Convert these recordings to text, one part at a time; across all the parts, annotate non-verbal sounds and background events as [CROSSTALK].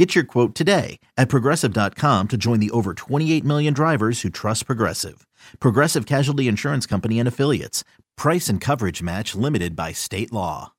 Get your quote today at progressive.com to join the over 28 million drivers who trust Progressive. Progressive Casualty Insurance Company and Affiliates. Price and coverage match limited by state law.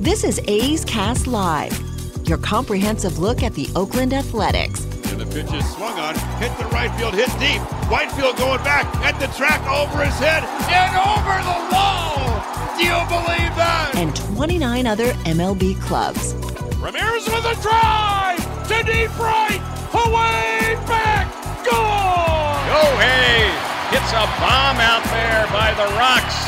This is A's Cast Live, your comprehensive look at the Oakland Athletics. And the pitch is swung on, hit the right field, hit deep. Whitefield going back at the track over his head and over the wall. Do you believe that? And 29 other MLB clubs. Ramirez with a drive to deep right, away back, gone. Go Hayes hits a bomb out there by the Rocks.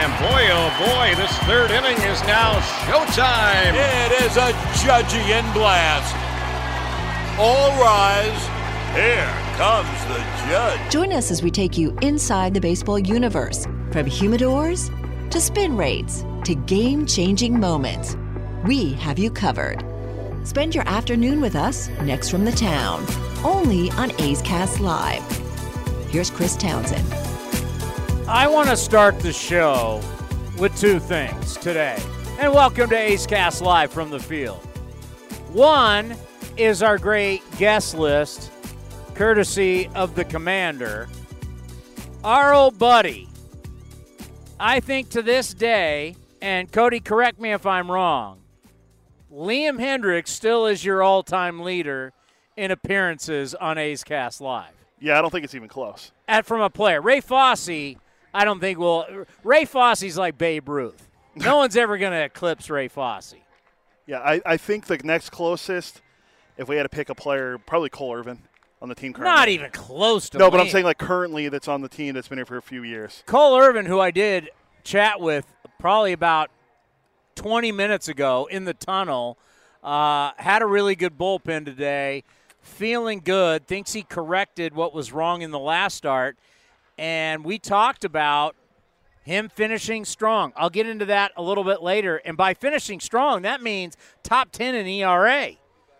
And boy, oh boy, this third inning is now showtime. It is a Judgy Judgian blast. All rise. Here comes the judge. Join us as we take you inside the baseball universe from humidors to spin rates to game changing moments. We have you covered. Spend your afternoon with us next from the town, only on A's Cast Live. Here's Chris Townsend. I want to start the show with two things today. And welcome to A's Cast Live from the field. One is our great guest list, courtesy of the commander. Our old buddy, I think to this day, and Cody, correct me if I'm wrong, Liam Hendriks still is your all time leader in appearances on A's Cast Live. Yeah, I don't think it's even close. At from a player. Ray Fosse, I don't think will. Ray Fosse's like Babe Ruth. No [LAUGHS] one's ever going to eclipse Ray Fosse. Yeah, I, I think the next closest, if we had to pick a player, probably Cole Irvin on the team currently. Not even close to No, but I'm saying like currently that's on the team that's been here for a few years. Cole Irvin, who I did chat with probably about 20 minutes ago in the tunnel, uh, had a really good bullpen today. Feeling good, thinks he corrected what was wrong in the last start. And we talked about him finishing strong. I'll get into that a little bit later. And by finishing strong, that means top 10 in ERA,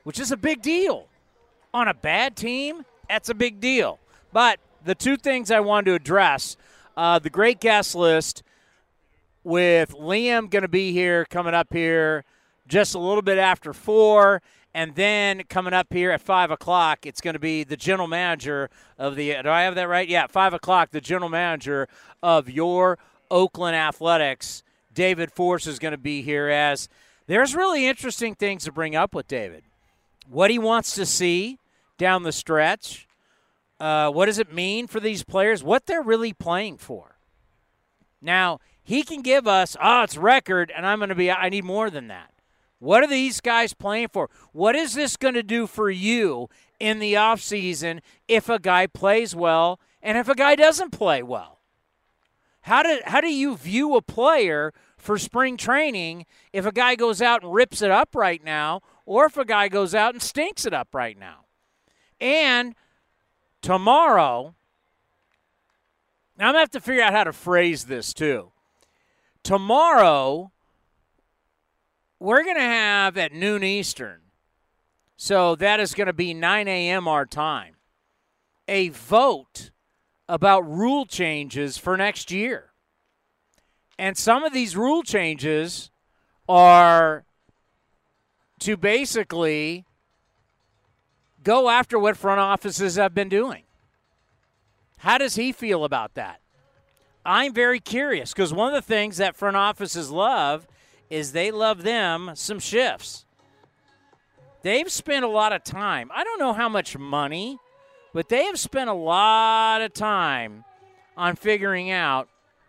which is a big deal. On a bad team, that's a big deal. But the two things I wanted to address uh, the great guest list with Liam going to be here coming up here just a little bit after four. And then coming up here at five o'clock, it's going to be the general manager of the. Do I have that right? Yeah, five o'clock. The general manager of your Oakland Athletics, David Forst, is going to be here. As there's really interesting things to bring up with David. What he wants to see down the stretch. Uh, what does it mean for these players? What they're really playing for. Now he can give us, oh, it's record, and I'm going to be. I need more than that. What are these guys playing for? What is this going to do for you in the offseason if a guy plays well and if a guy doesn't play well? How do, how do you view a player for spring training if a guy goes out and rips it up right now or if a guy goes out and stinks it up right now? And tomorrow, now I'm going to have to figure out how to phrase this too. Tomorrow, we're going to have at noon Eastern, so that is going to be 9 a.m. our time, a vote about rule changes for next year. And some of these rule changes are to basically go after what front offices have been doing. How does he feel about that? I'm very curious because one of the things that front offices love is they love them some shifts. They've spent a lot of time. I don't know how much money, but they have spent a lot of time on figuring out.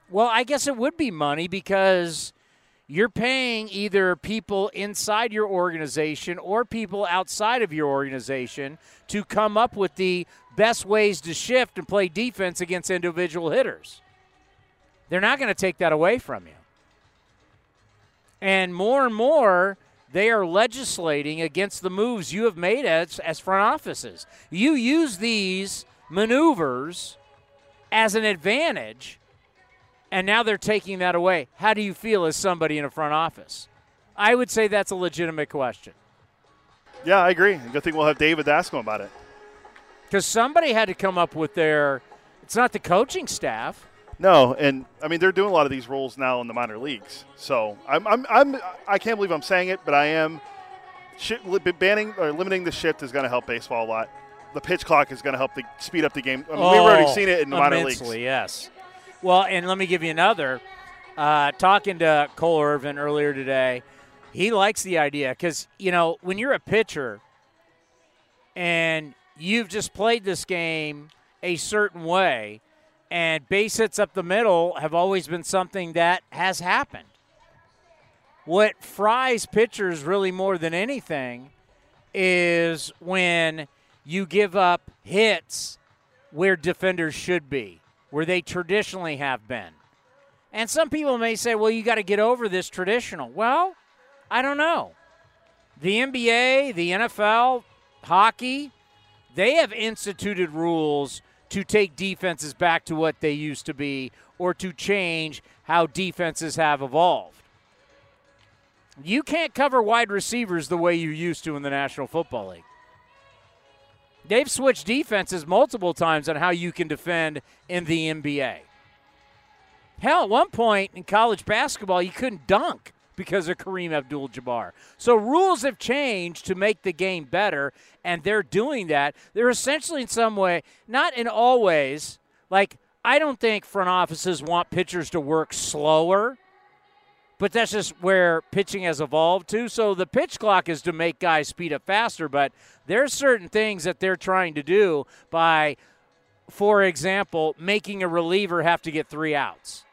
Well, I guess it would be money because you're paying either people inside your organization or people outside of your organization to come up with the best ways to shift and play defense against individual hitters. They're not going to take that away from you. And more and more, they are legislating against the moves you have made as, as front offices. You use these maneuvers as an advantage, and now they're taking that away. How do you feel as somebody in a front office? I would say that's a legitimate question. Yeah, I agree. Good thing we'll have David to ask him about it. Because somebody had to come up with their. It's not the coaching staff. No, and I mean they're doing a lot of these roles now in the minor leagues. So I'm, I'm, I'm I can't believe I'm saying it, but I am. banning or limiting the shift is going to help baseball a lot. The pitch clock is going to help to speed up the game. I mean, oh, we've already oh, seen it in the minor leagues. Yes. Well, and let me give you another. Uh, talking to Cole Irvin earlier today, he likes the idea because you know when you're a pitcher and you've just played this game a certain way and base hits up the middle have always been something that has happened. What fries pitchers really more than anything is when you give up hits where defenders should be, where they traditionally have been. And some people may say, well, you got to get over this traditional. Well, I don't know. The NBA, the NFL, hockey, they have instituted rules to take defenses back to what they used to be or to change how defenses have evolved. You can't cover wide receivers the way you used to in the National Football League. They've switched defenses multiple times on how you can defend in the NBA. Hell, at one point in college basketball, you couldn't dunk because of Kareem Abdul Jabbar. So rules have changed to make the game better, and they're doing that. They're essentially, in some way, not in all ways, like, I don't think front offices want pitchers to work slower, but that's just where pitching has evolved to. So the pitch clock is to make guys speed up faster, but there's certain things that they're trying to do by, for example, making a reliever have to get three outs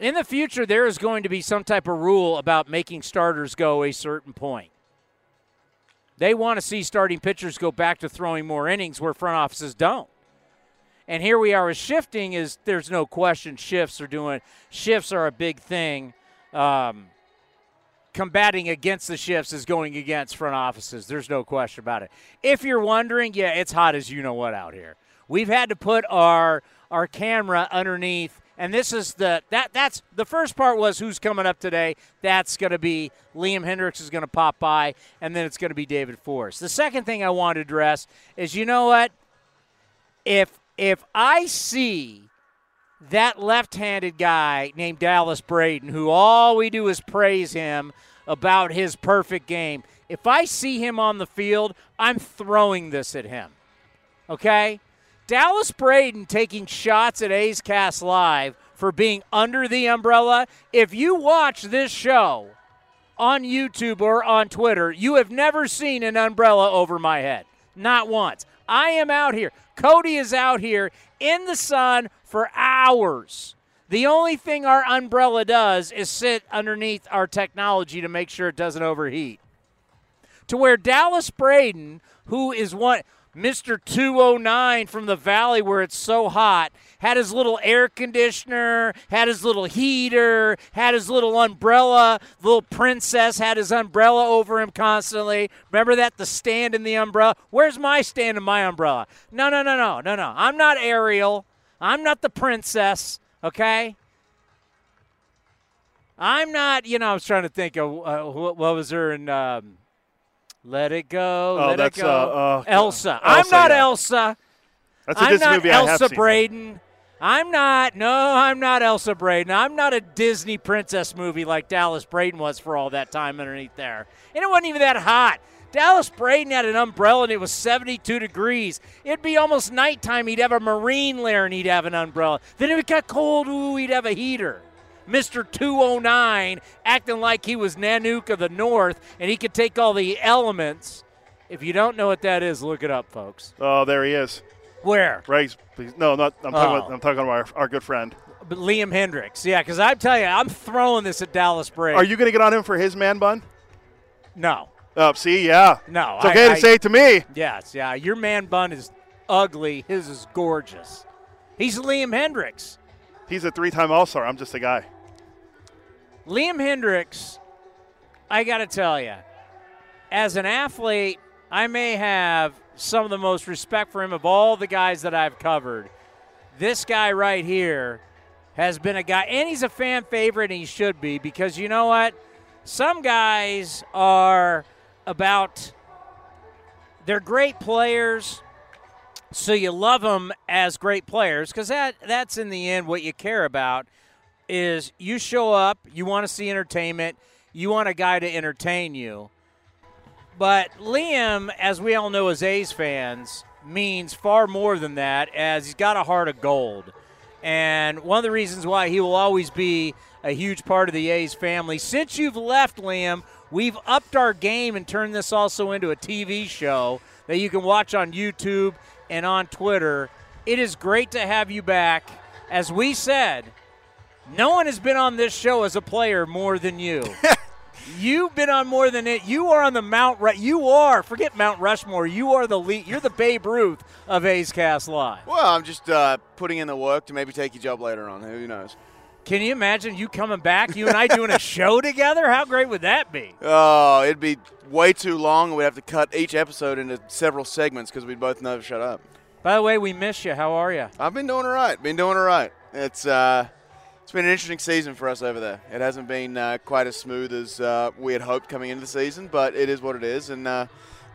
in the future, there is going to be some type of rule about making starters go a certain point. They want to see starting pitchers go back to throwing more innings where front offices don't. And here we are with shifting is there's no question shifts are doing shifts are a big thing. Um, combating against the shifts is going against front offices. There's no question about it. If you're wondering, yeah, it's hot as you know what out here. We've had to put our our camera underneath and this is the that that's the first part was who's coming up today. That's going to be Liam Hendriks is going to pop by, and then it's going to be David Forst. The second thing I want to address is you know what? If if I see that left-handed guy named Dallas Braden, who all we do is praise him about his perfect game. If I see him on the field, I'm throwing this at him. Okay? Dallas Braden taking shots at A's Cast Live for being under the umbrella. If you watch this show on YouTube or on Twitter, you have never seen an umbrella over my head. Not once. I am out here. Cody is out here in the sun for hours. The only thing our umbrella does is sit underneath our technology to make sure it doesn't overheat. To where Dallas Braden, who is one Mr. 209 from the valley where it's so hot, had his little air conditioner, had his little heater, had his little umbrella. Little princess had his umbrella over him constantly. Remember that? The stand in the umbrella. Where's my stand in my umbrella? No, no, no, no, no, no. I'm not Ariel. I'm not the princess, okay? I'm not, you know, I was trying to think of uh, what, was her in. Um, let it go. Oh, let that's it go. Uh, uh, Elsa. Elsa. I'm not yeah. Elsa. That's a I'm Disney not movie Elsa I have Braden. I'm not. No, I'm not Elsa Braden. I'm not a Disney princess movie like Dallas Braden was for all that time underneath there. And it wasn't even that hot. Dallas Braden had an umbrella and it was 72 degrees. It'd be almost nighttime. He'd have a marine layer and he'd have an umbrella. Then if it got cold, ooh, he'd have a heater. Mr. 209 acting like he was Nanook of the North and he could take all the elements. If you don't know what that is, look it up, folks. Oh, there he is. Where? Right. Please. No, not. I'm talking Oh. about. I'm talking about our, our good friend. But Liam Hendriks. Yeah, because I'm telling you, I'm throwing this at Dallas Braden. Are you going to get on him for his man bun? No. Oh, see, yeah. No, It's okay I- to say it to me. Yes, yeah. Your man bun is ugly. His is gorgeous. He's Liam Hendriks. He's a three-time All-Star. I'm just a guy. Liam Hendriks, I got to tell you, as an athlete, I may have some of the most respect for him of all the guys that I've covered. This guy right here has been a guy, and he's a fan favorite, and he should be because you know what? Some guys are about, they're great players, so you love them as great players because that, that's in the end what you care about is you show up, you want to see entertainment, you want a guy to entertain you. But Liam, as we all know as A's fans, means far more than that as he's got a heart of gold. And one of the reasons why he will always be a huge part of the A's family. Since you've left, Liam, we've upped our game and turned this also into a TV show that you can watch on YouTube and on Twitter. It is great to have you back. As we said, no one has been on this show as a player more than you. [LAUGHS] You've been on more than it. You are on the Mount. You are. Forget Mount Rushmore. You are the lead. You're the Babe Ruth of A's Cast Live. Well, I'm just uh, putting in the work to maybe take your job later on. Who knows? Can you imagine you coming back, you and I doing a [LAUGHS] show together? How great would that be? Oh, it'd be way too long. We'd have to cut each episode into several segments because we'd both never shut up. By the way, we miss you. How are you? I've been doing all right. Been doing all right. It's uh, it's been an interesting season for us over there. It hasn't been uh, quite as smooth as uh, we had hoped coming into the season, but it is what it is. And uh,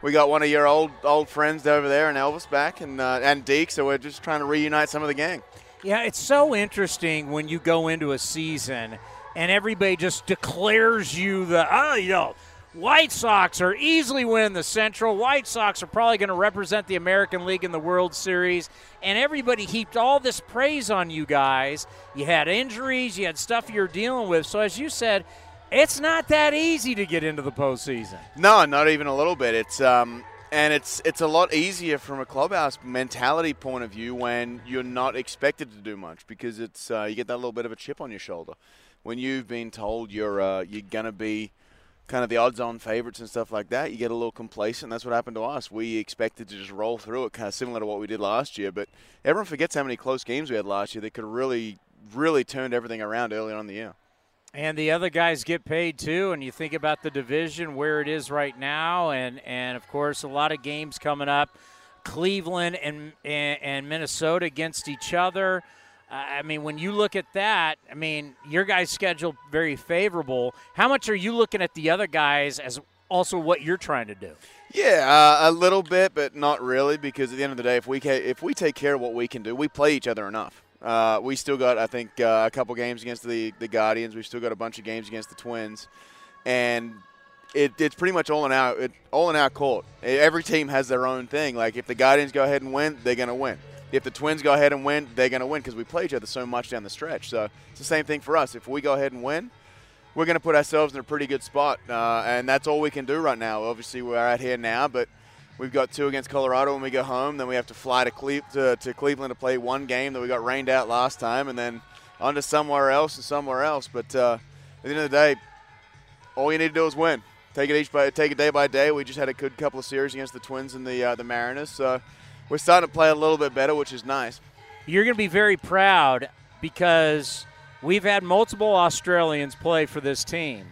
we got one of your old old friends over there, and Elvis back, and uh, and Deke. So we're just trying to reunite some of the gang. Yeah, it's so interesting when you go into a season and everybody just declares you the oh, you know White Sox are easily winning the Central. White Sox are probably going to represent the American League in the World Series. And everybody heaped all this praise on you guys. You had injuries, you had stuff you're dealing with. So, as you said, it's not that easy to get into the postseason. No, not even a little bit. It's um, and it's it's a lot easier from a clubhouse mentality point of view when you're not expected to do much because it's uh, you get that little bit of a chip on your shoulder when you've been told you're uh, you're gonna be kind of the odds-on favorites and stuff like that, you get a little complacent. That's what happened to us. We expected to just roll through it, kind of similar to what we did last year. But everyone forgets how many close games we had last year. that could really, really turned everything around early on in the year. And the other guys get paid too. And you think about the division where it is right now, and and of course a lot of games coming up. Cleveland and and, and Minnesota against each other. I mean, when you look at that, I mean, your guys' schedule very favorable. How much are you looking at the other guys as also what you're trying to do? Yeah, uh, a little bit, but not really, because at the end of the day, if we ca- if we take care of what we can do, we play each other enough. Uh, we still got, I think, uh, a couple games against the the Guardians. We've still got a bunch of games against the Twins, and it, it's pretty much all in our it, all in our court. Every team has their own thing. Like if the Guardians go ahead and win, they're going to win if the Twins go ahead and win, they're going to win because we play each other so much down the stretch. So it's the same thing for us. If we go ahead and win, we're going to put ourselves in a pretty good spot, uh, and that's all we can do right now. Obviously, we're out here now, but we've got two against Colorado when we go home. Then we have to fly to, Cle- to, to Cleveland to play one game that we got rained out last time, and then on to somewhere else and somewhere else. But uh, at the end of the day, all you need to do is win. Take it each by take it day by day. We just had a good couple of series against the Twins and the uh, the Mariners. So we're starting to play a little bit better, which is nice. You're going to be very proud because we've had multiple Australians play for this team.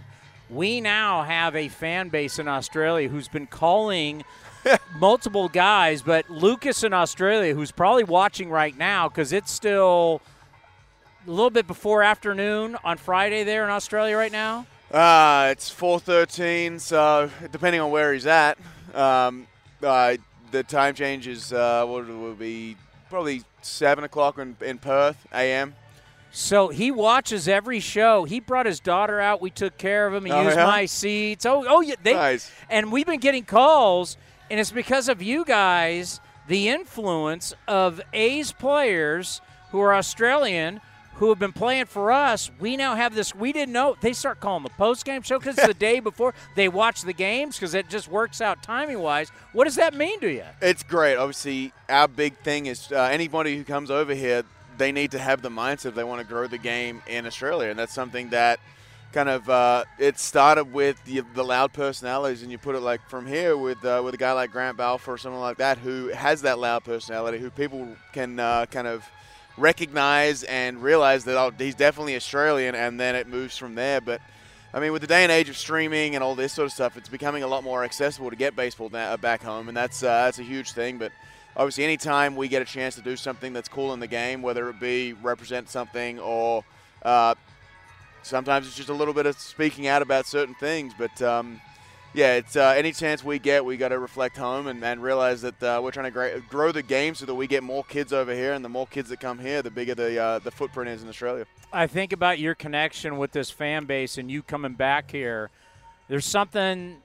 We now have a fan base in Australia who's been calling [LAUGHS] multiple guys, but Lucas in Australia, who's probably watching right now because it's still a little bit before afternoon on Friday there in Australia right now. Uh, it's 4:13, so depending on where he's at, um, uh, the time change is uh, what will be probably seven o'clock in, in Perth a.m. So he watches every show. He brought his daughter out. We took care of him. He Oh, used yeah? my seats. Oh, oh yeah. They, Nice. And we've been getting calls, and it's because of you guys, the influence of A's players who are Australian who have been playing for us. We now have this. We didn't know. They start calling the post game show because the [LAUGHS] day before they watch the games because it just works out timing wise. What does that mean to you? It's great. Obviously, our big thing is uh, anybody who comes over here, they need to have the mindset if they want to grow the game in Australia, and that's something that kind of uh, it started with the, the loud personalities, and you put it like from here with uh, with a guy like Grant Balfour or someone like that who has that loud personality, who people can uh, kind of recognize and realize that oh, he's definitely Australian, and then it moves from there. But I mean, with the day and age of streaming and all this sort of stuff, it's becoming a lot more accessible to get baseball na- back home, and that's uh, that's a huge thing. But obviously, anytime we get a chance to do something that's cool in the game, whether it be represent something or uh, sometimes it's just a little bit of speaking out about certain things, but. Um, yeah, it's uh, any chance we get, we got to reflect home and, and realize that uh, we're trying to grow the game so that we get more kids over here, and the more kids that come here, the bigger the uh, the footprint is in Australia. I think about your connection with this fan base and you coming back here. There's something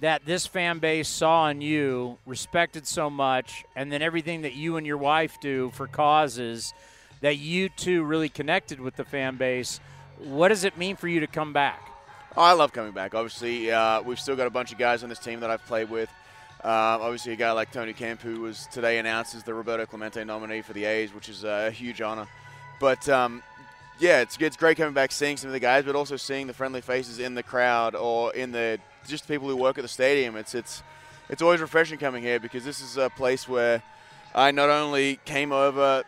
that this fan base saw in you, respected so much, and then everything that you and your wife do for causes that you two really connected with the fan base. What does it mean for you to come back? Oh, I love coming back. Obviously, uh, we've still got a bunch of guys on this team that I've played with. Uh, obviously, a guy like Tony Kemp, who was today announced as the Roberto Clemente nominee for the A's, which is a huge honor. But um, yeah, it's it's great coming back, seeing some of the guys, but also seeing the friendly faces in the crowd or in the just people who work at the stadium. It's it's it's always refreshing coming here because this is a place where I not only came over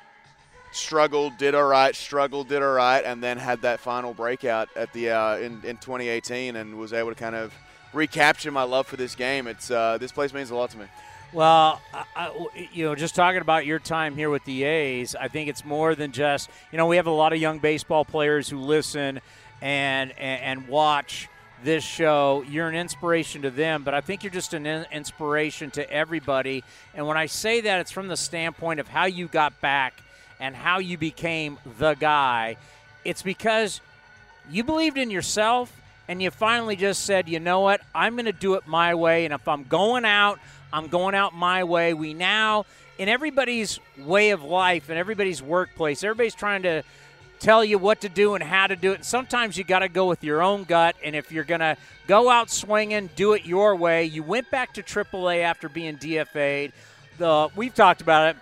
struggled, did all right, struggled, did all right, and then had that final breakout at the uh, in, in 2018 and was able to kind of recapture my love for this game. It's uh, this place means a lot to me. Well, I, you know, just talking about your time here with the A's, I think it's more than just you know we have a lot of young baseball players who listen and and, and watch this show. You're an inspiration to them, but I think you're just an inspiration to everybody. And when I say that, it's from the standpoint of how you got back and how you became the guy, it's because you believed in yourself and you finally just said, you know what, I'm going to do it my way. And if I'm going out, I'm going out my way. We now, in everybody's way of life and everybody's workplace, everybody's trying to tell you what to do and how to do it. And sometimes you got to go with your own gut. And if you're going to go out swinging, do it your way. You went back to AAA after being DFA'd. The we've talked about it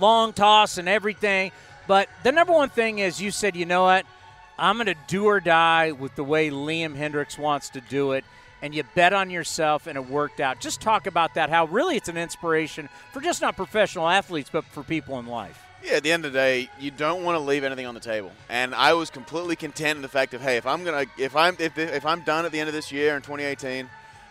long toss and everything. But the number one thing is you said, you know what? I'm going to do or die with the way Liam Hendriks wants to do it. And you bet on yourself, and it worked out. Just talk about that. How really it's an inspiration for just not professional athletes, but for people in life. Yeah, at the end of the day, you don't want to leave anything on the table. And I was completely content in the fact of, hey, if I'm gonna, if I'm, if, if I'm done at the end of this year in 2018,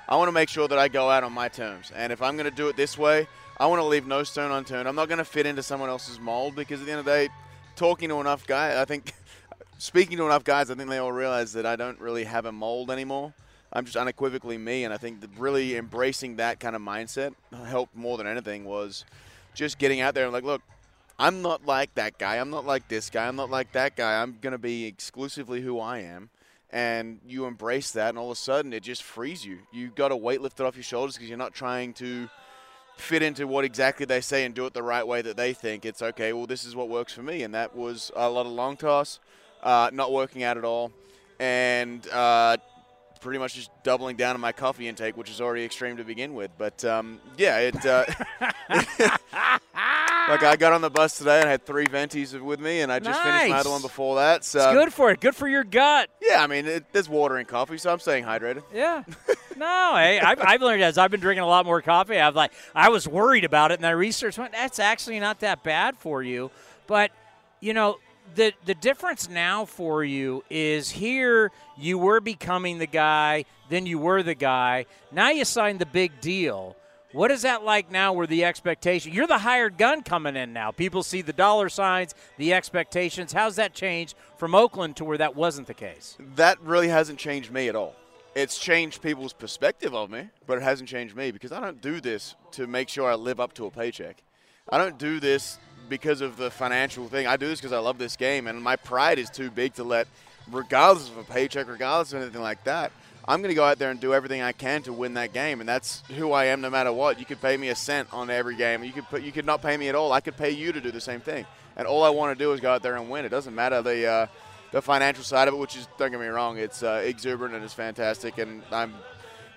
I want to make sure that I go out on my terms. And if I'm to do it this way, I want to leave no stone unturned. I'm not going to fit into someone else's mold because at the end of the day, talking to enough guys, I think, [LAUGHS] speaking to enough guys, I think they all realize that I don't really have a mold anymore. I'm just unequivocally me, and I think really embracing that kind of mindset helped more than anything was just getting out there and like, look, I'm not like that guy. I'm not like this guy. I'm not like that guy. I'm going to be exclusively who I am. And you embrace that, and all of a sudden it just frees you. You've got a weight lifted off your shoulders because you're not trying to – fit into what exactly they say and do it the right way that they think. It's okay. Well, this is what works for me, and that was a lot of long toss, uh, not working out at all, and uh, pretty much just doubling down on my coffee intake, which is already extreme to begin with. But um, yeah, it. Uh, [LAUGHS] like I got on the bus today and I had three ventis with me, and I just nice. finished my other one before that. So it's good for it. Good for your gut. Yeah, I mean, it, there's water in coffee, so I'm staying hydrated. Yeah. no, hey, I've, I've, learned as I've been drinking a lot more coffee. I've like I was worried about it, and I researched went that's actually not that bad for you. But you know, the the difference now for you is here you were becoming the guy, then you were the guy. Now you signed the big deal. What is that like now where the expectation you're the hired gun coming in now. People see the dollar signs, the expectations. How's that changed from Oakland to where that wasn't the case? That really hasn't changed me at all. It's changed people's perspective of me, but it hasn't changed me because I don't do this to make sure I live up to a paycheck. I don't do this because of the financial thing. I do this because I love this game, and my pride is too big to let, regardless of a paycheck, regardless of anything like that, I'm going to go out there and do everything I can to win that game, and that's who I am no matter what. You could pay me a cent on every game. You could put, you could not pay me at all. I could pay you to do the same thing, and all I want to do is go out there and win. It doesn't matter the uh, the financial side of it, which is don't get me wrong, it's uh, exuberant and it's fantastic, and I'm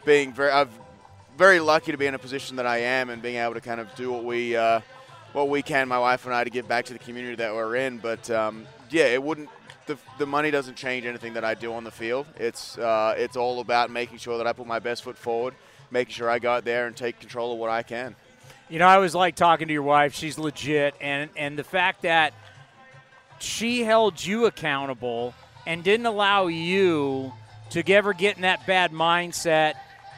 being very I'm very lucky to be in a position that I am and being able to kind of do what we. Uh, what we can, my wife and I, to give back to the community that we're in. But um, yeah, it wouldn't. The, the money doesn't change anything that I do on the field. It's uh, it's all about making sure that I put my best foot forward, making sure I go out there and take control of what I can. You know, I always like talking to your wife. She's legit, and and the fact that she held you accountable and didn't allow you to ever get in that bad mindset.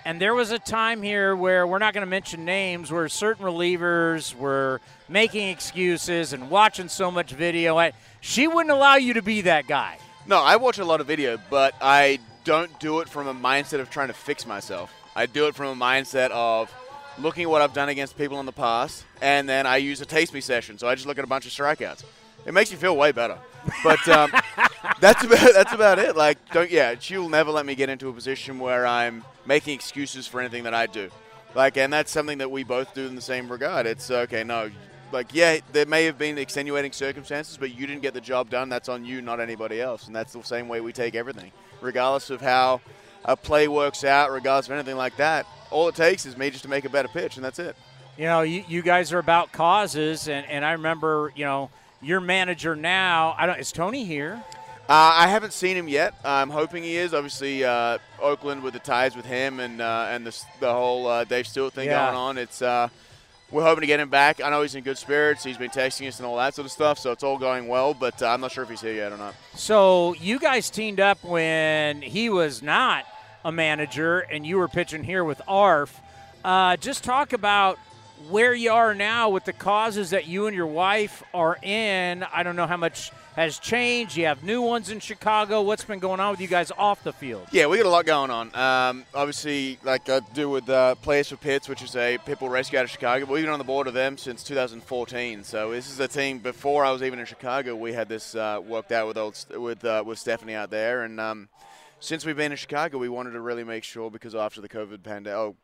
And there was a time here where we're not going to mention names, where certain relievers were making excuses and watching so much video. I, she wouldn't allow you to be that guy. No, I watch a lot of video, but I don't do it from a mindset of trying to fix myself. I do it from a mindset of looking at what I've done against people in the past, and then I use a taste me session. So I just look at a bunch of strikeouts. It makes you feel way better. But um, [LAUGHS] that's about [LAUGHS] that's about it. Like, don't yeah, she'll never let me get into a position where I'm making excuses for anything that I do. Like, and that's something that we both do in the same regard. It's okay, no, like yeah, there may have been extenuating circumstances, but you didn't get the job done. That's on you, not anybody else. And that's the same way we take everything, regardless of how a play works out, regardless of anything like that. All it takes is me just to make a better pitch, and that's it. You know, you, you guys are about causes, and, and I remember, you know, your manager now. I don't. Is Tony here? Uh, I haven't seen him yet. I'm hoping he is. Obviously, uh, Oakland with the ties with him and uh, and the, the whole uh, Dave Stewart thing Yeah. going on. It's uh, we're hoping to get him back. I know he's in good spirits. He's been texting us and all that sort of stuff, so it's all going well. But uh, I'm not sure if he's here yet or not. So you guys teamed up when he was not a manager, and you were pitching here with ARF. Uh, just talk about where you are now with the causes that you and your wife are in. I don't know how much has changed. You have new ones in Chicago. What's been going on with you guys off the field? Yeah, we got a lot going on. Um, obviously, like I do with uh, Players for Pits, which is a pitbull rescue out of Chicago. We've been on the board of them since 2014. So this is a team before I was even in Chicago. We had this uh, worked out with old with uh, with Stephanie out there, and um, since we've been in Chicago, we wanted to really make sure because after the COVID pandemic, oh,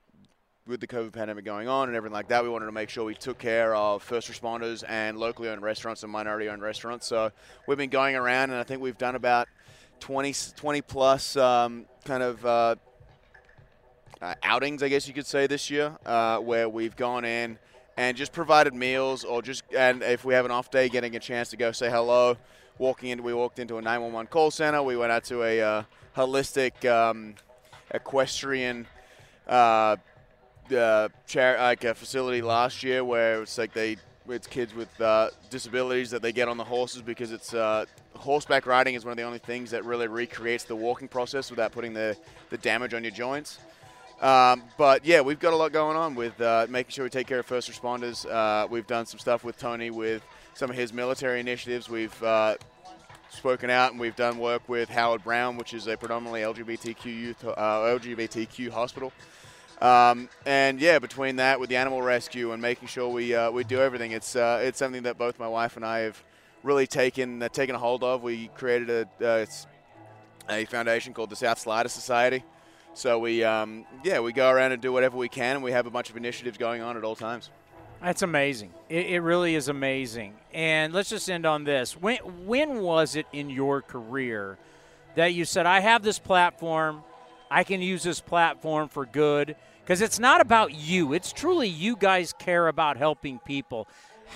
with the COVID pandemic going on and everything like that, we wanted to make sure we took care of first responders and locally owned restaurants and minority owned restaurants. So we've been going around, and I think we've done about 20, 20 plus um, kind of uh, uh, outings, I guess you could say, this year, uh, where we've gone in and just provided meals, or just and if we have an off day, getting a chance to go say hello. Walking in, we walked into a 911 call center. We went out to a uh, holistic um, equestrian uh, char- like a facility last year where it's like they it's kids with uh, disabilities that they get on the horses because it's uh, horseback riding is one of the only things that really recreates the walking process without putting the, the damage on your joints. Um, but yeah, we've got a lot going on with uh, making sure we take care of first responders. Uh, we've done some stuff with Tony with some of his military initiatives. We've uh, spoken out and we've done work with Howard Brown, which is a predominantly LGBTQ youth uh, LGBTQ hospital. Um, and yeah, between that with the animal rescue and making sure we uh, we do everything, it's uh, it's something that both my wife and I have really taken uh, taken a hold of. We created a uh, a foundation called the South Sider Society. So we um, yeah we go around and do whatever we can, and we have a bunch of initiatives going on at all times. That's amazing. It, it really is amazing. And let's just end on this. When when was it in your career that you said, "I have this platform. I can use this platform for good"? Because it's not about you. It's truly you guys care about helping people.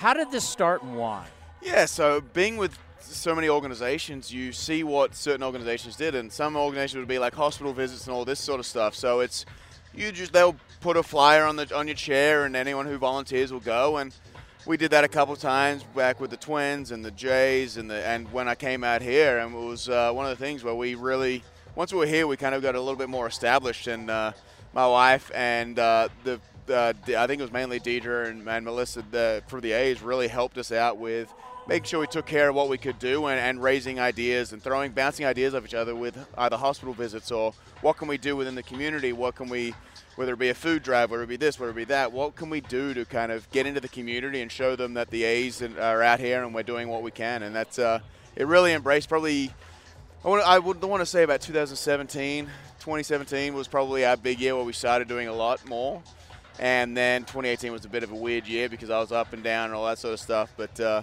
How did this start and why? Yeah, so being with so many organizations, you see what certain organizations did, and some organizations would be like hospital visits and all this sort of stuff. So it's you just they'll put a flyer on the on your chair, and anyone who volunteers will go. And we did that a couple times back with the Twins and the Jays, and the and when I came out here, and it was uh, one of the things where we really once we were here, we kind of got a little bit more established, and uh, my wife and uh, the uh, I think it was mainly Deidre and, and Melissa the, for the A's really helped us out with making sure we took care of what we could do and, and raising ideas and throwing bouncing ideas off each other with either hospital visits or what can we do within the community? What can we whether it be a food drive whether it be this whether it be that what can we do to kind of get into the community and show them that the A's are out here and we're doing what we can? And that's uh, it really embraced probably I, want I would want to say about 2017 2017 was probably our big year where we started doing a lot more and then 2018 was a bit of a weird year because I was up and down and all that sort of stuff. But uh,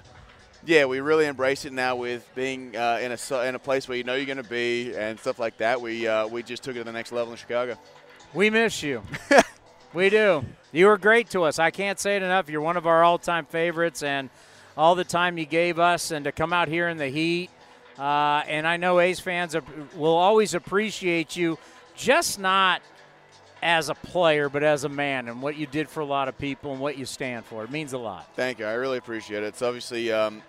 yeah, we really embrace it now with being uh, in a in a place where you know you're going to be and stuff like that. We uh, we just took it to the next level in Chicago. We miss you. [LAUGHS] we do. You were great to us. I can't say it enough. You're one of our all-time favorites, and all the time you gave us, and to come out here in the heat. Uh, and I know A's fans will always appreciate you, just not as a player, but as a man, and what you did for a lot of people and what you stand for. It means a lot. Thank you. I really appreciate it. It's obviously um,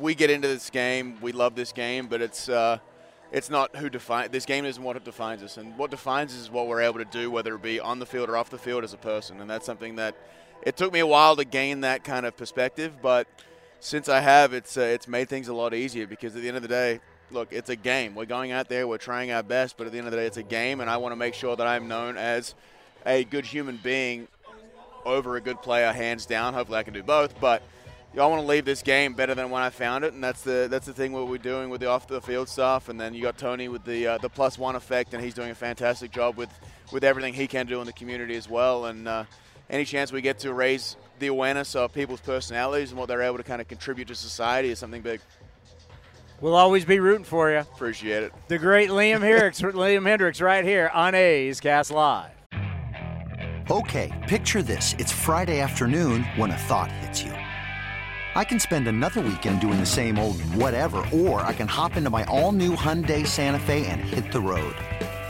we get into this game. We love this game, but it's uh, it's not who define this game isn't what it defines us, and what defines us is what we're able to do, whether it be on the field or off the field as a person, and that's something that it took me a while to gain that kind of perspective, but since I have, it's uh, it's made things a lot easier because at the end of the day, look, it's a game. We're going out there, we're trying our best, but at the end of the day, it's a game, and I want to make sure that I'm known as a good human being over a good player, hands down. Hopefully, I can do both, but. I want to leave this game better than when I found it, and that's the that's the thing what we're doing with the off the field stuff. And then you got Tony with the uh, the plus one effect, and he's doing a fantastic job with with everything he can do in the community as well. And uh, any chance we get to raise the awareness of people's personalities and what they're able to kind of contribute to society is something big. We'll always be rooting for you. Appreciate it. The great Liam Hendriks, [LAUGHS] Liam Hendriks, right here on A's Cast Live. Okay, picture this: it's Friday afternoon when a thought hits you. I can spend another weekend doing the same old whatever, or I can hop into my all-new Hyundai Santa Fe and hit the road.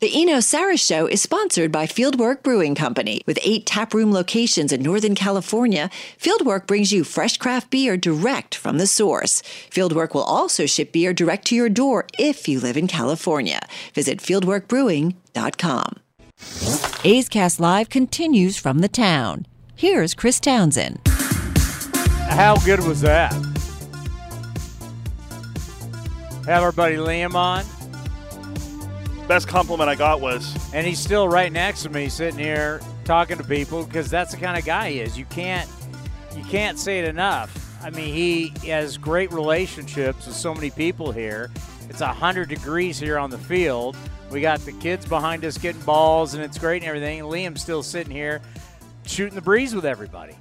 the Eno Sarris Show is sponsored by Fieldwork Brewing Company. With eight taproom locations in Northern California, Fieldwork brings you fresh craft beer direct from the source. Fieldwork will also ship beer direct to your door if you live in California. Visit fieldworkbrewing.com. A's Cast Live continues from the town. Here's Chris Townsend. How good was that? Have our buddy Liam on best compliment I got was. And he's still right next to me, sitting here talking to people because that's the kind of guy he is. You can't, you can't say it enough. I mean, he has great relationships with so many people here. It's a hundred degrees here on the field. We got the kids behind us getting balls, and it's great and everything. And Liam's still sitting here shooting the breeze with everybody.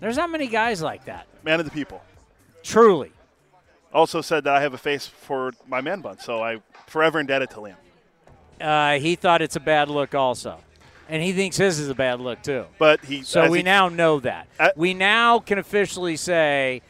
There's not many guys like that. Man of the people. Truly. Also said that I have a face for my man bun, so I'm forever indebted to Liam uh, he thought it's a bad look also. And he thinks his is a bad look too. But he so we he, now know that. we now can officially say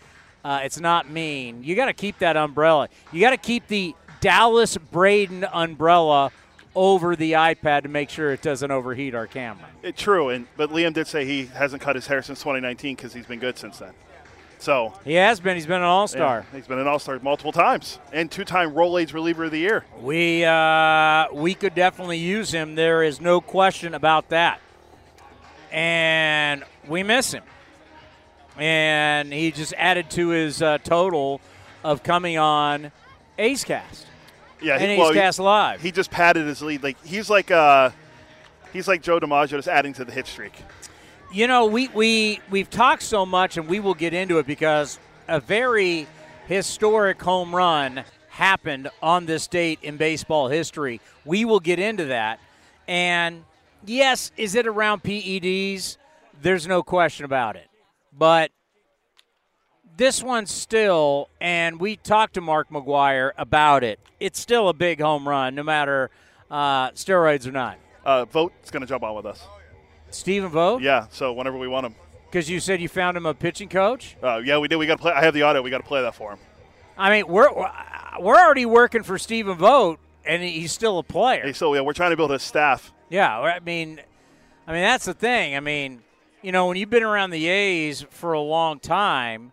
uh, it's not mean. You got to keep that umbrella. You got to keep the Dallas Braden umbrella over the iPad to make sure it doesn't overheat our camera. It, true, and but Liam did say he hasn't cut his hair since 2019 because he's been good since then. So he has been. He's been an All Star. Yeah, he's been an All Star multiple times, and two-time Rolaids reliever of the year. We uh, we could definitely use him. There is no question about that. And we miss him. And he just added to his uh, total of coming on A's Cast. Yeah, he, well, Cast he, Live. He just padded his lead. Like he's like uh, he's like Joe DiMaggio, just adding to the hit streak. You know, we, we, we've talked so much, and we will get into it because a very historic home run happened on this date in baseball history. We will get into that. And yes, is it around PEDs? There's no question about it. But this one still, and we talked to Mark McGwire about it, it's still a big home run, no matter uh, steroids or not. Uh, Vogt's going to jump on with us. Stephen Vogt? Yeah, so whenever we want him. Because you said you found him a pitching coach? Uh, yeah, we did. We got to play. I have the audio. We got to play that for him. I mean, we're we're already working for Stephen Vogt, and he's still a player. He's still, yeah, we're trying to build a staff. Yeah, I mean, I mean that's the thing. I mean, you know, when you've been around the A's for a long time,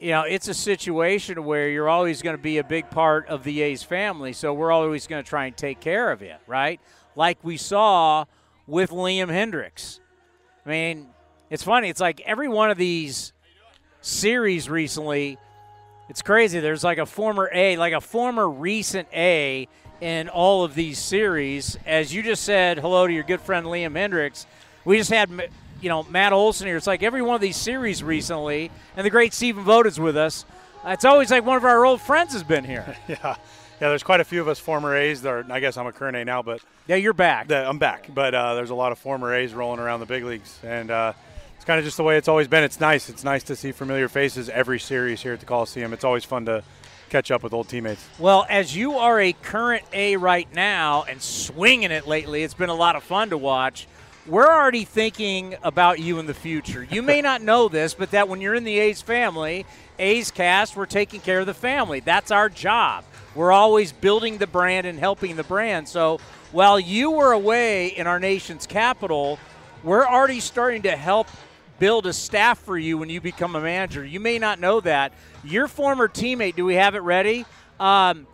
you know, it's a situation where you're always going to be a big part of the A's family. So we're always going to try and take care of you, right? Like we saw with Liam Hendriks. I mean, it's funny. It's like every one of these series recently, it's crazy. There's like a former A, like a former recent A in all of these series. As you just said, hello to your good friend Liam Hendriks. We just had, you know, Matt Olson here. It's like every one of these series recently, and the great Stephen Vogt is with us. It's always like one of our old friends has been here. [LAUGHS] yeah, yeah. There's quite a few of us former A's. That are, I guess I'm a current A now, but yeah, you're back. The, I'm back, but uh, there's a lot of former A's rolling around the big leagues, and uh, it's kind of just the way it's always been. It's nice. It's nice to see familiar faces every series here at the Coliseum. It's always fun to catch up with old teammates. Well, as you are a current A right now and swinging it lately, it's been a lot of fun to watch. We're already thinking about you in the future. You may not know this, but that when you're in the A's family, A's cast, we're taking care of the family. That's our job. We're always building the brand and helping the brand. So while you were away in our nation's capital, we're already starting to help build a staff for you when you become a manager. You may not know that. Your former teammate, do we have it ready? Um,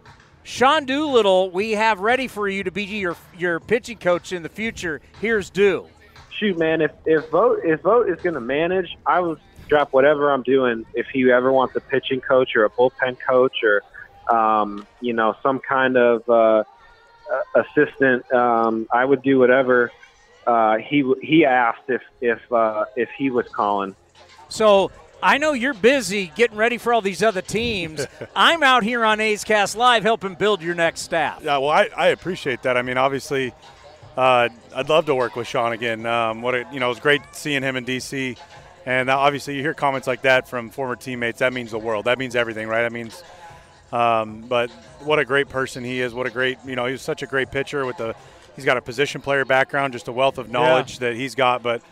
Sean Doolittle, we have ready for you to be your your pitching coach in the future. Here's Do. Shoot, man, if if Vogt if Vogt is going to manage, I will drop whatever I'm doing. If he ever wants a pitching coach or a bullpen coach or um, you know some kind of uh, assistant, um, I would do whatever uh, he he asked if if uh, if he was calling. So I know you're busy getting ready for all these other teams. [LAUGHS] I'm out here on A's Cast Live helping build your next staff. Yeah, well, I, I appreciate that. I mean, obviously, uh, I'd love to work with Sean again. Um, what a, you know, it was great seeing him in DC, and obviously, you hear comments like that from former teammates. That means the world. That means everything, right? That means. Um, but what a great person he is. What a great, you know, he was such a great pitcher with the. He's got a position player background, just a wealth of knowledge yeah. that he's got. But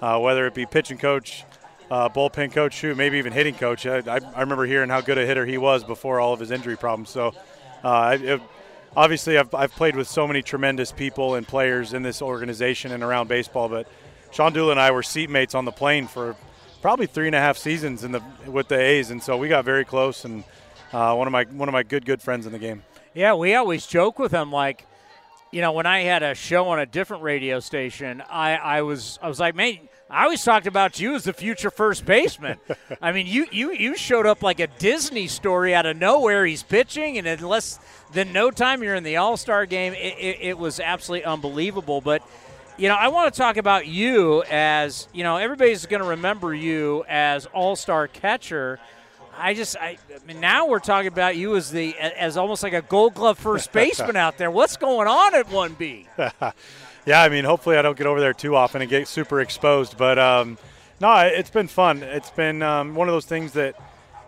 uh, whether it be pitching coach, uh, bullpen coach, shoot, maybe even hitting coach. I, I, I, remember hearing how good a hitter he was before all of his injury problems. So, uh, it, obviously, I've, I've played with so many tremendous people and players in this organization and around baseball. But Sean Doolittle and I were seatmates on the plane for probably three and a half seasons in the with the A's, and so we got very close. And uh, one of my one of my good good friends in the game. Yeah, we always joke with him like. You know, when I had a show on a different radio station, I, I was I was like, man, I always talked about you as the future first baseman. [LAUGHS] I mean, you, you you showed up like a Disney story out of nowhere. He's pitching, and in less than no time, you're in the All Star game. It, it, it, was absolutely unbelievable. But you know, I want to talk about you as you know, everybody's going to remember you as All Star catcher. I just, I, I mean, now we're talking about you as the as almost like a Gold Glove first [LAUGHS] baseman out there. What's going on at one B? [LAUGHS] Yeah, I mean, hopefully I don't get over there too often and get super exposed. But um, no, it's been fun. It's been um, one of those things that,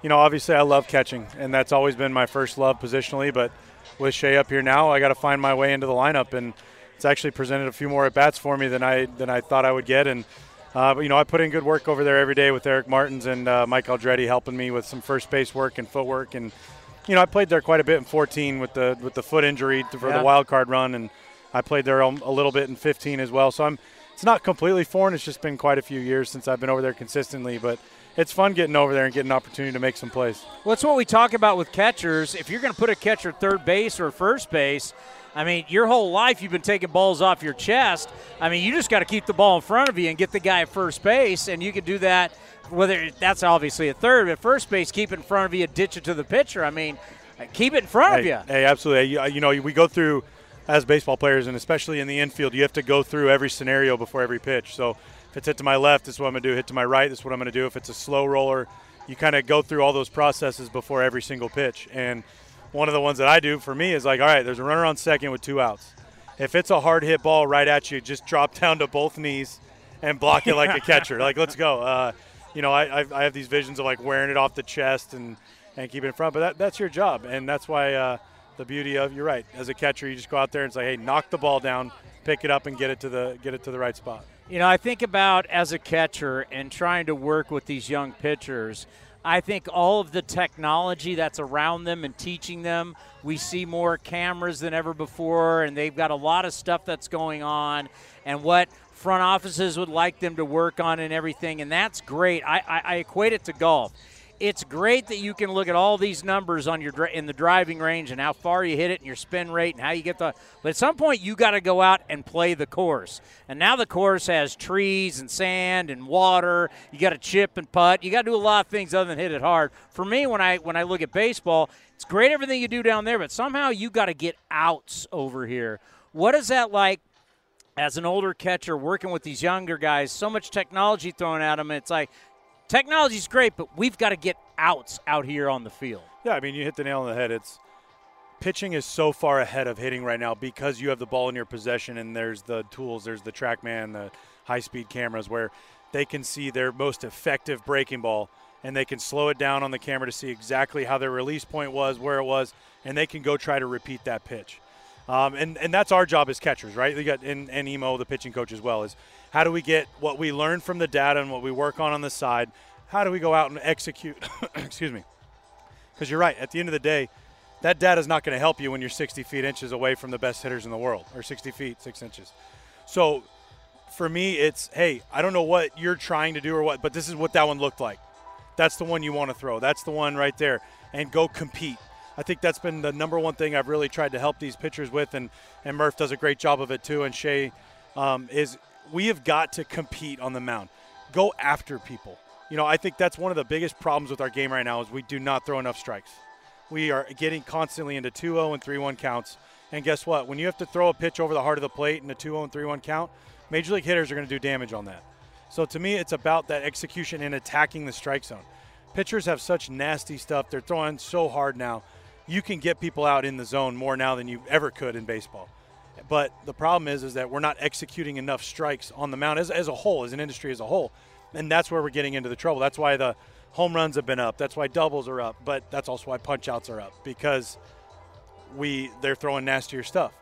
you know, obviously I love catching, and that's always been my first love positionally. But with Shea up here now, I got to find my way into the lineup, and it's actually presented a few more at bats for me than I than I thought I would get. And uh, but you know, I put in good work over there every day with Eric Martins and uh, Mike Aldrete helping me with some first base work and footwork. And you know, I played there quite a bit in 14 with the with the foot injury for yeah. the wild card run and I played there a little bit in 15 as well. So I'm it's not completely foreign. It's just been quite a few years since I've been over there consistently, but it's fun getting over there and getting an opportunity to make some plays. Well, it's what we talk about with catchers. If you're going to put a catcher third base or first base, I mean, your whole life you've been taking balls off your chest. I mean, you just got to keep the ball in front of you and get the guy at first base, and you can do that. Whether that's obviously a third, but first base, keep it in front of you, ditch it to the pitcher. I mean, keep it in front hey, of you. Hey, absolutely. Uh, you know, we go through – as baseball players, and especially in the infield, you have to go through every scenario before every pitch. So if it's hit to my left, this is what I'm going to do. Hit to my right, this is what I'm going to do. If it's a slow roller, you kind of go through all those processes before every single pitch. And one of the ones that I do for me is like, all right, there's a runner on second with two outs. If it's a hard hit ball right at you, just drop [LAUGHS] down to both knees and block it like a catcher. Like, let's go. Uh, you know, I, I, have these visions of like wearing it off the chest and, and keeping it in front, but that, that's your job. And that's why uh, – the beauty of you're right. As a catcher, you just go out there and say, "Hey, knock the ball down, pick it up, and get it to the get it to the right spot." You know, I think about as a catcher and trying to work with these young pitchers. I think all of the technology that's around them and teaching them. We see more cameras than ever before, and they've got a lot of stuff that's going on, and what front offices would like them to work on and everything, and that's great. I, I, I equate it to golf it's great that you can look at all these numbers on your in the driving range and how far you hit it and your spin rate and how you get the but at some point you got to go out and play the course. And now the course has trees and sand and water. You got to chip and putt. You got to do a lot of things other than hit it hard. For me when i when i look at baseball it's great everything you do down there but somehow you got to get outs over here. What is that like as an older catcher working with these younger guys? So much technology thrown at them it's like technology's great, but we've got to get outs out here on the field. Yeah, I mean, you hit the nail on the head. It's pitching is so far ahead of hitting right now because you have the ball in your possession and there's the tools, there's the TrackMan, the high-speed cameras where they can see their most effective breaking ball and they can slow it down on the camera to see exactly how their release point was, where it was, and they can go try to repeat that pitch. Um, and, and that's our job as catchers, right? We got and, and Emo, the pitching coach as well, is how do we get what we learn from the data and what we work on on the side? How do we go out and execute? [COUGHS] excuse me. Because you're right. At the end of the day, that data is not going to help you when you're 60 feet inches away from the best hitters in the world, or 60 feet six inches. So for me, it's hey, I don't know what you're trying to do or what, but this is what that one looked like. That's the one you want to throw. That's the one right there, and go compete. I think that's been the number one thing I've really tried to help these pitchers with, and and Murph does a great job of it too. And Shea um, is we have got to compete on the mound, go after people. You know, I think that's one of the biggest problems with our game right now is we do not throw enough strikes. We are getting constantly into 2-0 and 3-1 counts. And guess what? When you have to throw a pitch over the heart of the plate in a 2-0 and 3-1 count, major league hitters are going to do damage on that. So to me, it's about that execution and attacking the strike zone. Pitchers have such nasty stuff. They're throwing so hard now. You can get people out in the zone more now than you ever could in baseball. But the problem is, is that we're not executing enough strikes on the mound as, as a whole, as an industry as a whole and that's where we're getting into the trouble. That's why the home runs have been up. That's why doubles are up. But that's also why punch outs are up because we they're throwing nastier stuff.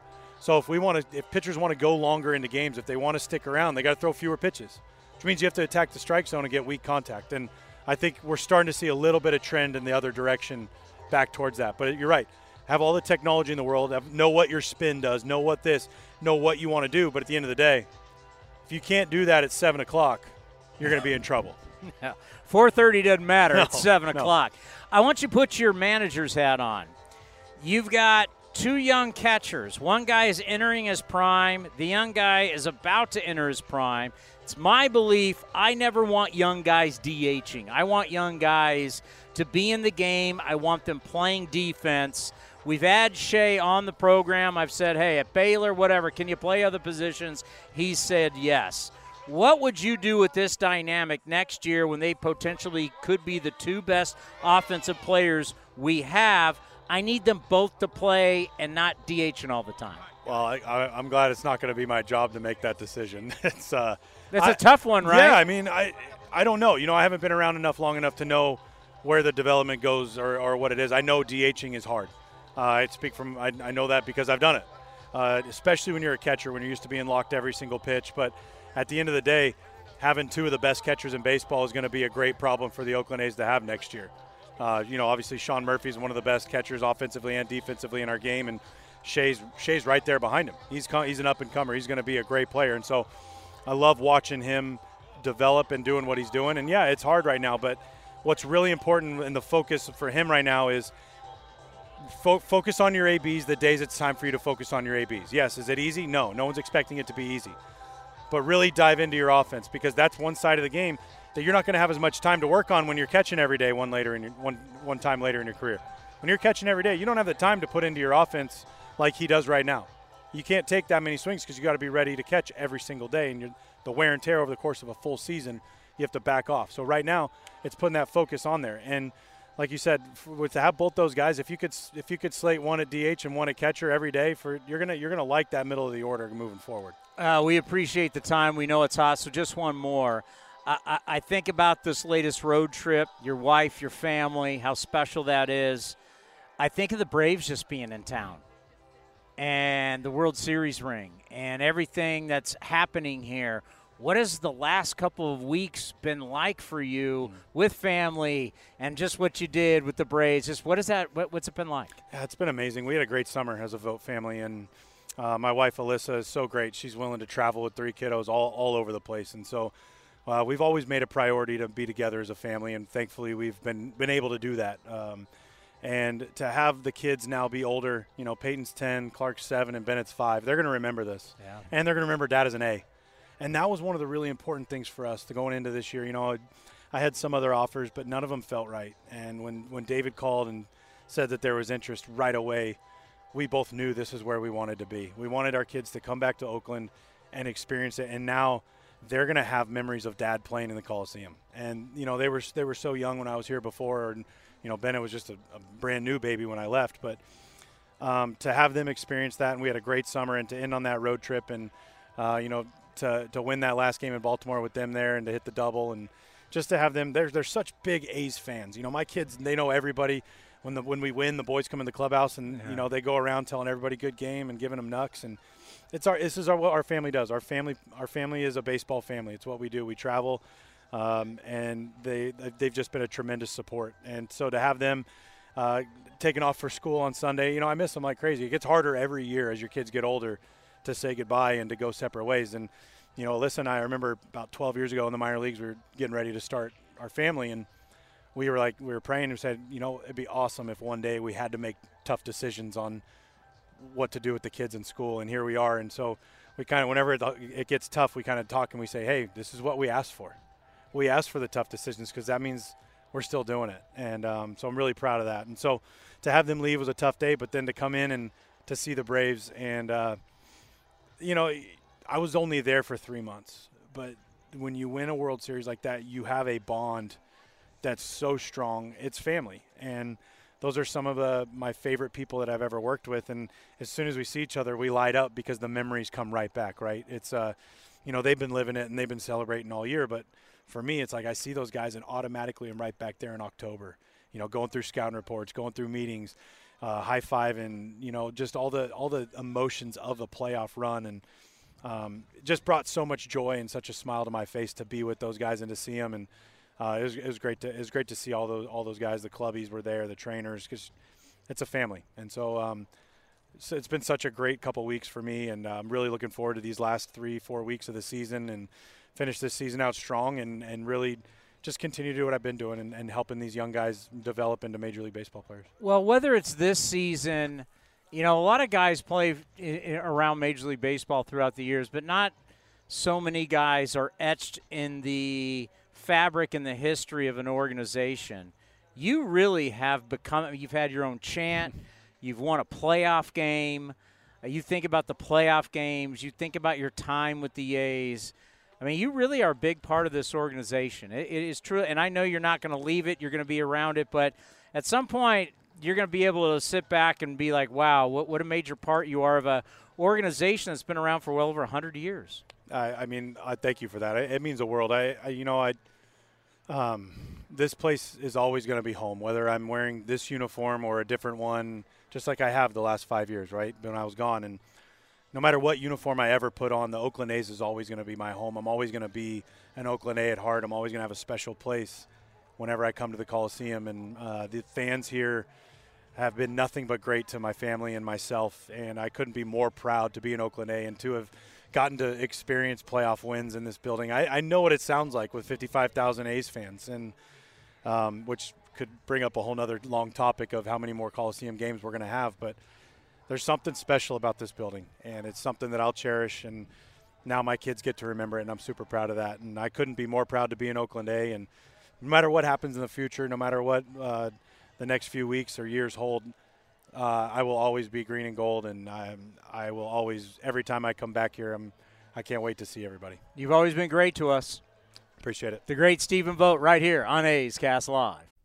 So if we want to, if pitchers want to go longer into games, if they want to stick around, they got to throw fewer pitches, which means you have to attack the strike zone and get weak contact. And I think we're starting to see a little bit of trend in the other direction, back towards that. But you're right. Have all the technology in the world. Have, know what your spin does. Know what this. Know what you want to do. But at the end of the day, if you can't do that at seven o'clock, you're going to be in trouble. [LAUGHS] Yeah. 4:30 doesn't matter. No, it's seven no. o'clock. I want you to put your manager's hat on. You've got two young catchers. One guy is entering his prime. The young guy is about to enter his prime. It's my belief. I never want young guys DHing. I want young guys to be in the game. I want them playing defense. We've had Shea on the program. I've said, hey, at Baylor, whatever, can you play other positions? He said yes. What would you do with this dynamic next year when they potentially could be the two best offensive players we have? I need them both to play and not DHing all the time. Well, I, I, I'm glad it's not going to be my job to make that decision. [LAUGHS] it's uh, That's a a tough one, right? Yeah, I mean, I I don't know. You know, I haven't been around enough long enough to know where the development goes or, or what it is. I know DHing is hard. Uh, I speak from I, I know that because I've done it. Uh, especially when you're a catcher, when you're used to being locked every single pitch. But at the end of the day, having two of the best catchers in baseball is going to be a great problem for the Oakland A's to have next year. Uh, you know, obviously Sean Murphy is one of the best catchers offensively and defensively in our game, and Shea's Shea's right there behind him. He's co- he's an up and comer. He's going to be a great player, and so I love watching him develop and doing what he's doing. And yeah, it's hard right now, but what's really important and the focus for him right now is fo- focus on your ABs the days it's time for you to focus on your ABs. Yes, is it easy? No, no one's expecting it to be easy. But really dive into your offense because that's one side of the game that you're not going to have as much time to work on when you're catching every day one later in your, one one time later in your career. When you're catching every day, you don't have the time to put into your offense like he does right now. You can't take that many swings because you got to be ready to catch every single day, and the wear and tear over the course of a full season, you have to back off. So right now, it's putting that focus on there. And like you said, with to have both those guys, if you could if you could slate one at DH and one at catcher every day, for you're gonna you're gonna like that middle of the order moving forward. Uh, we appreciate the time. We know it's hot, so just one more. I, I think about this latest road trip, your wife, your family, how special that is. I think of the Braves just being in town and the World Series ring and everything that's happening here. What has the last couple of weeks been like for you with family and just what you did with the Braves? Just what is that? What, what's it been like? Yeah, it's been amazing. We had a great summer as a Vogt family, and uh, my wife Alyssa is so great. She's willing to travel with three kiddos all, all over the place, and so uh, we've always made a priority to be together as a family, and thankfully we've been been able to do that. Um, and to have the kids now be older, you know, Peyton's ten, Clark's seven, and Bennett's five. They're going to remember this, Yeah. and they're going to remember Dad as an A. And that was one of the really important things for us to going into this year. You know, I- had some other offers, but none of them felt right. And when, when David called and said that there was interest right away, we both knew this is where we wanted to be. We wanted our kids to come back to Oakland and experience it. And now they're going to have memories of dad playing in the Coliseum. And you know, they were they were so young when I was here before, and you know, Bennett was just a, a brand new baby when I left. But um, to have them experience that, and we had a great summer, and to end on that road trip, and uh, you know, to to win that last game in Baltimore with them there, and to hit the double, and just to have them, they're they're such big A's fans. You know, my kids, they know everybody. When the when we win, the boys come in the clubhouse, and Yeah. you know, they go around telling everybody good game and giving them knucks and it's our this is our, what our family does. Our family our family is a baseball family. It's what we do. We travel, um, and they they've just been a tremendous support. And so to have them uh, taking off for school on Sunday, you know, I miss them like crazy. It gets harder every year as your kids get older to say goodbye and to go separate ways. And you know, Alyssa and I, I remember about 12 years ago in the minor leagues, we were getting ready to start our family and. We were like, we were praying and said, you know, it'd be awesome if one day we had to make tough decisions on what to do with the kids in school, and here we are. And so we kind of, whenever it, gets tough, we kind of talk and we say, hey, this is what we asked for. We asked for the tough decisions because that means we're still doing it. And um, so I'm really proud of that. And so to have them leave was a tough day, but then to come in and to see the Braves, and, uh, you know, I was only there for three months, but when you win a World Series like that, you have a bond that's so strong. It's family. And, those are some of the, my favorite people that I've ever worked with. And as soon as we see each other, we light up because the memories come right back, right? It's, uh, you know, they've been living it and they've been celebrating all year. But for me, it's like I see those guys and automatically I'm right back there in October, you know, going through scouting reports, going through meetings, uh, high five, and, you know, just all the, all the emotions of a playoff run. And, um, just brought so much joy and such a smile to my face to be with those guys and to see them. And, uh, it, was, it was great to it was great to see all those all those guys. The clubbies were there, the trainers, because it's a family. And so, um, so it's been such a great couple weeks for me, and uh, I'm really looking forward to these last three four weeks of the season and finish this season out strong and and really just continue to do what I've been doing and, and helping these young guys develop into Major League Baseball players. Well, whether it's this season, you know, a lot of guys play around Major League Baseball throughout the years, but not so many guys are etched in the fabric and the history of an organization. You really have become, you've had your own chant, you've won a playoff game. You think about the playoff games, you think about your time with the A's. I mean, you really are a big part of this organization. It, it is true, and I know you're not going to leave it. You're going to be around it, but at some point, you're going to be able to sit back and be like, "Wow, what, what a major part you are of a organization that's been around for well over hundred years." I, I mean, I thank you for that. It, it means the world. I, I you know, I, um, this place is always going to be home, whether I'm wearing this uniform or a different one, just like I have the last five years, right? When I was gone, and no matter what uniform I ever put on, the Oakland A's is always going to be my home. I'm always going to be an Oakland A at heart. I'm always going to have a special place whenever I come to the Coliseum, and uh, the fans here have been nothing but great to my family and myself, and I couldn't be more proud to be an Oakland A and to have gotten to experience playoff wins in this building. I, I know what it sounds like with 55,000 A's fans, and um, which could bring up a whole nother long topic of how many more Coliseum games we're going to have, but there's something special about this building, and it's something that I'll cherish. And now my kids get to remember it, and I'm super proud of that. And I couldn't be more proud to be in Oakland A. And no matter what happens in the future, no matter what uh, the next few weeks or years hold, uh, I will always be green and gold, and I, I will always. Every time I come back here, I'm. I can't wait to see everybody. You've always been great to us. Appreciate it. The great Stephen Vogt right here on A's Cast Live.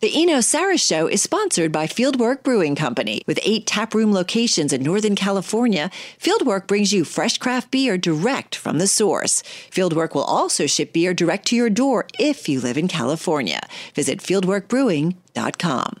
The Eno Sarris Show is sponsored by Fieldwork Brewing Company. With eight taproom locations in Northern California, Fieldwork brings you fresh craft beer direct from the source. Fieldwork will also ship beer direct to your door if you live in California. Visit fieldworkbrewing.com.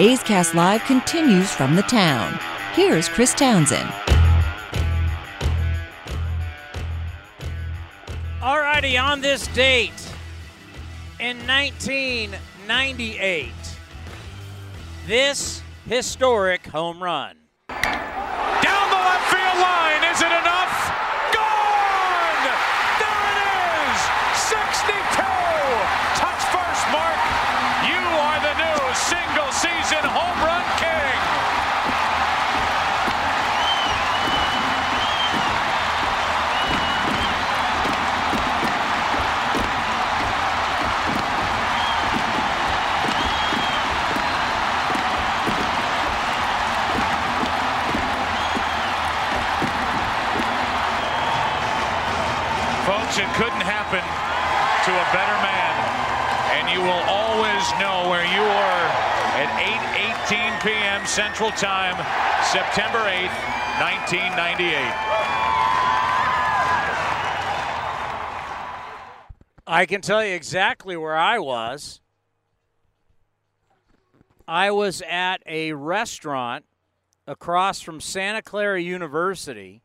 A's Cast Live continues from the town. Here's Chris Townsend. Alrighty, on this date in 1998, this historic home run. Down the left field line. Is it enough? Central Time, September 8th, 1998. I can tell you exactly where I was. I was at a restaurant across from Santa Clara University.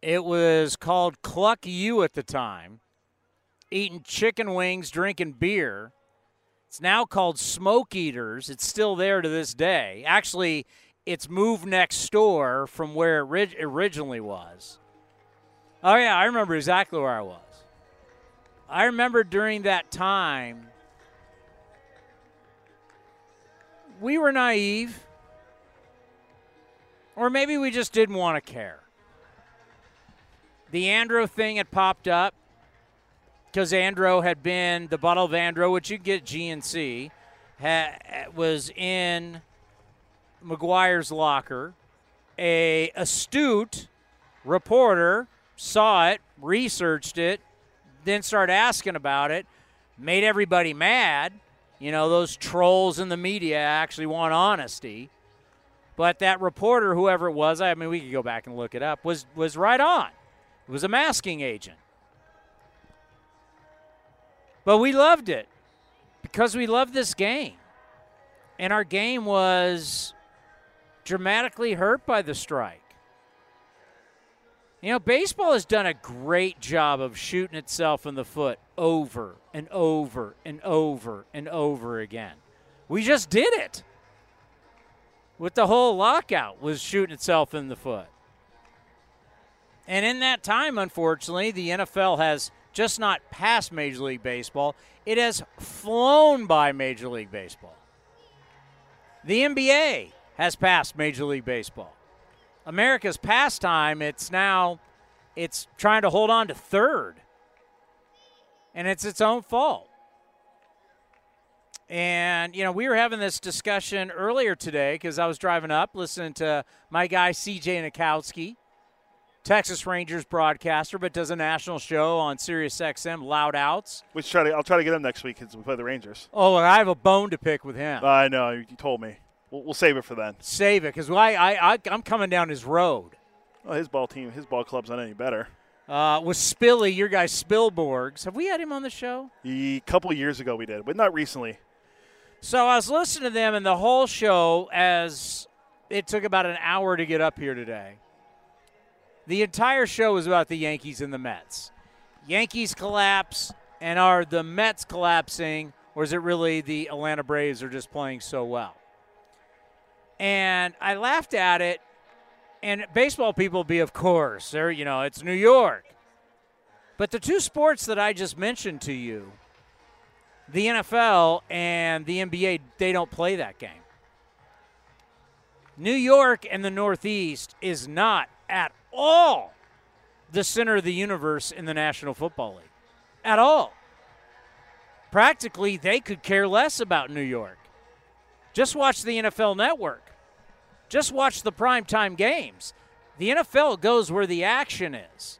It was called Cluck U at the time. Eating chicken wings, drinking beer. It's now called Smoke Eaters. It's still there to this day. Actually, it's moved next door from where it orig- originally was. Oh, yeah, I remember exactly where I was. I remember during that time, we were naive, or maybe we just didn't want to care. The Andro thing had popped up because Andro had been the bottle of Andro, which you get GNC, ha, was in McGwire's locker. A astute reporter saw it, researched it, then started asking about it, made everybody mad. You know, those trolls in the media actually want honesty. But that reporter, whoever it was, I mean, we could go back and look it up, was was right on. It was a masking agent. But we loved it because we loved this game. And our game was dramatically hurt by the strike. You know, baseball has done a great job of shooting itself in the foot over and over and over and over again. We just did it. With the whole lockout was shooting itself in the foot. And in that time, unfortunately, the NFL has just not past Major League Baseball, it has flown by Major League Baseball. The NBA has passed Major League Baseball. America's pastime, it's now it's trying to hold on to third. And it's its own fault. And, you know, we were having this discussion earlier today because I was driving up listening to my guy CJ Nitkowski, Texas Rangers broadcaster, but does a national show on Sirius XM, Loud Outs. Which try to, I'll try to get him next week because we play the Rangers. Oh, I have a bone to pick with him. I know. You told me. We'll, we'll save it for then. Save it because I, I, I, I'm coming down his road. Well, his ball team, his ball club's not any better. Uh, with Spilly, your guy Spilborghs. Have we had him on the show? A couple years ago we did, but not recently. So I was listening to them, and the whole show, as it took about an hour to get up here today, the entire show was about the Yankees and the Mets. Yankees collapse, and are the Mets collapsing, or is it really the Atlanta Braves are just playing so well? And I laughed at it, and baseball people be, of course, they're, you know, it's New York. But the two sports that I just mentioned to you, the NFL and the NBA, they don't play that game. New York and the Northeast is not at all the center of the universe in the National Football League. At all. practically they could care less about New York. Just watch the NFL network. Just watch the primetime games. The NFL goes where the action is.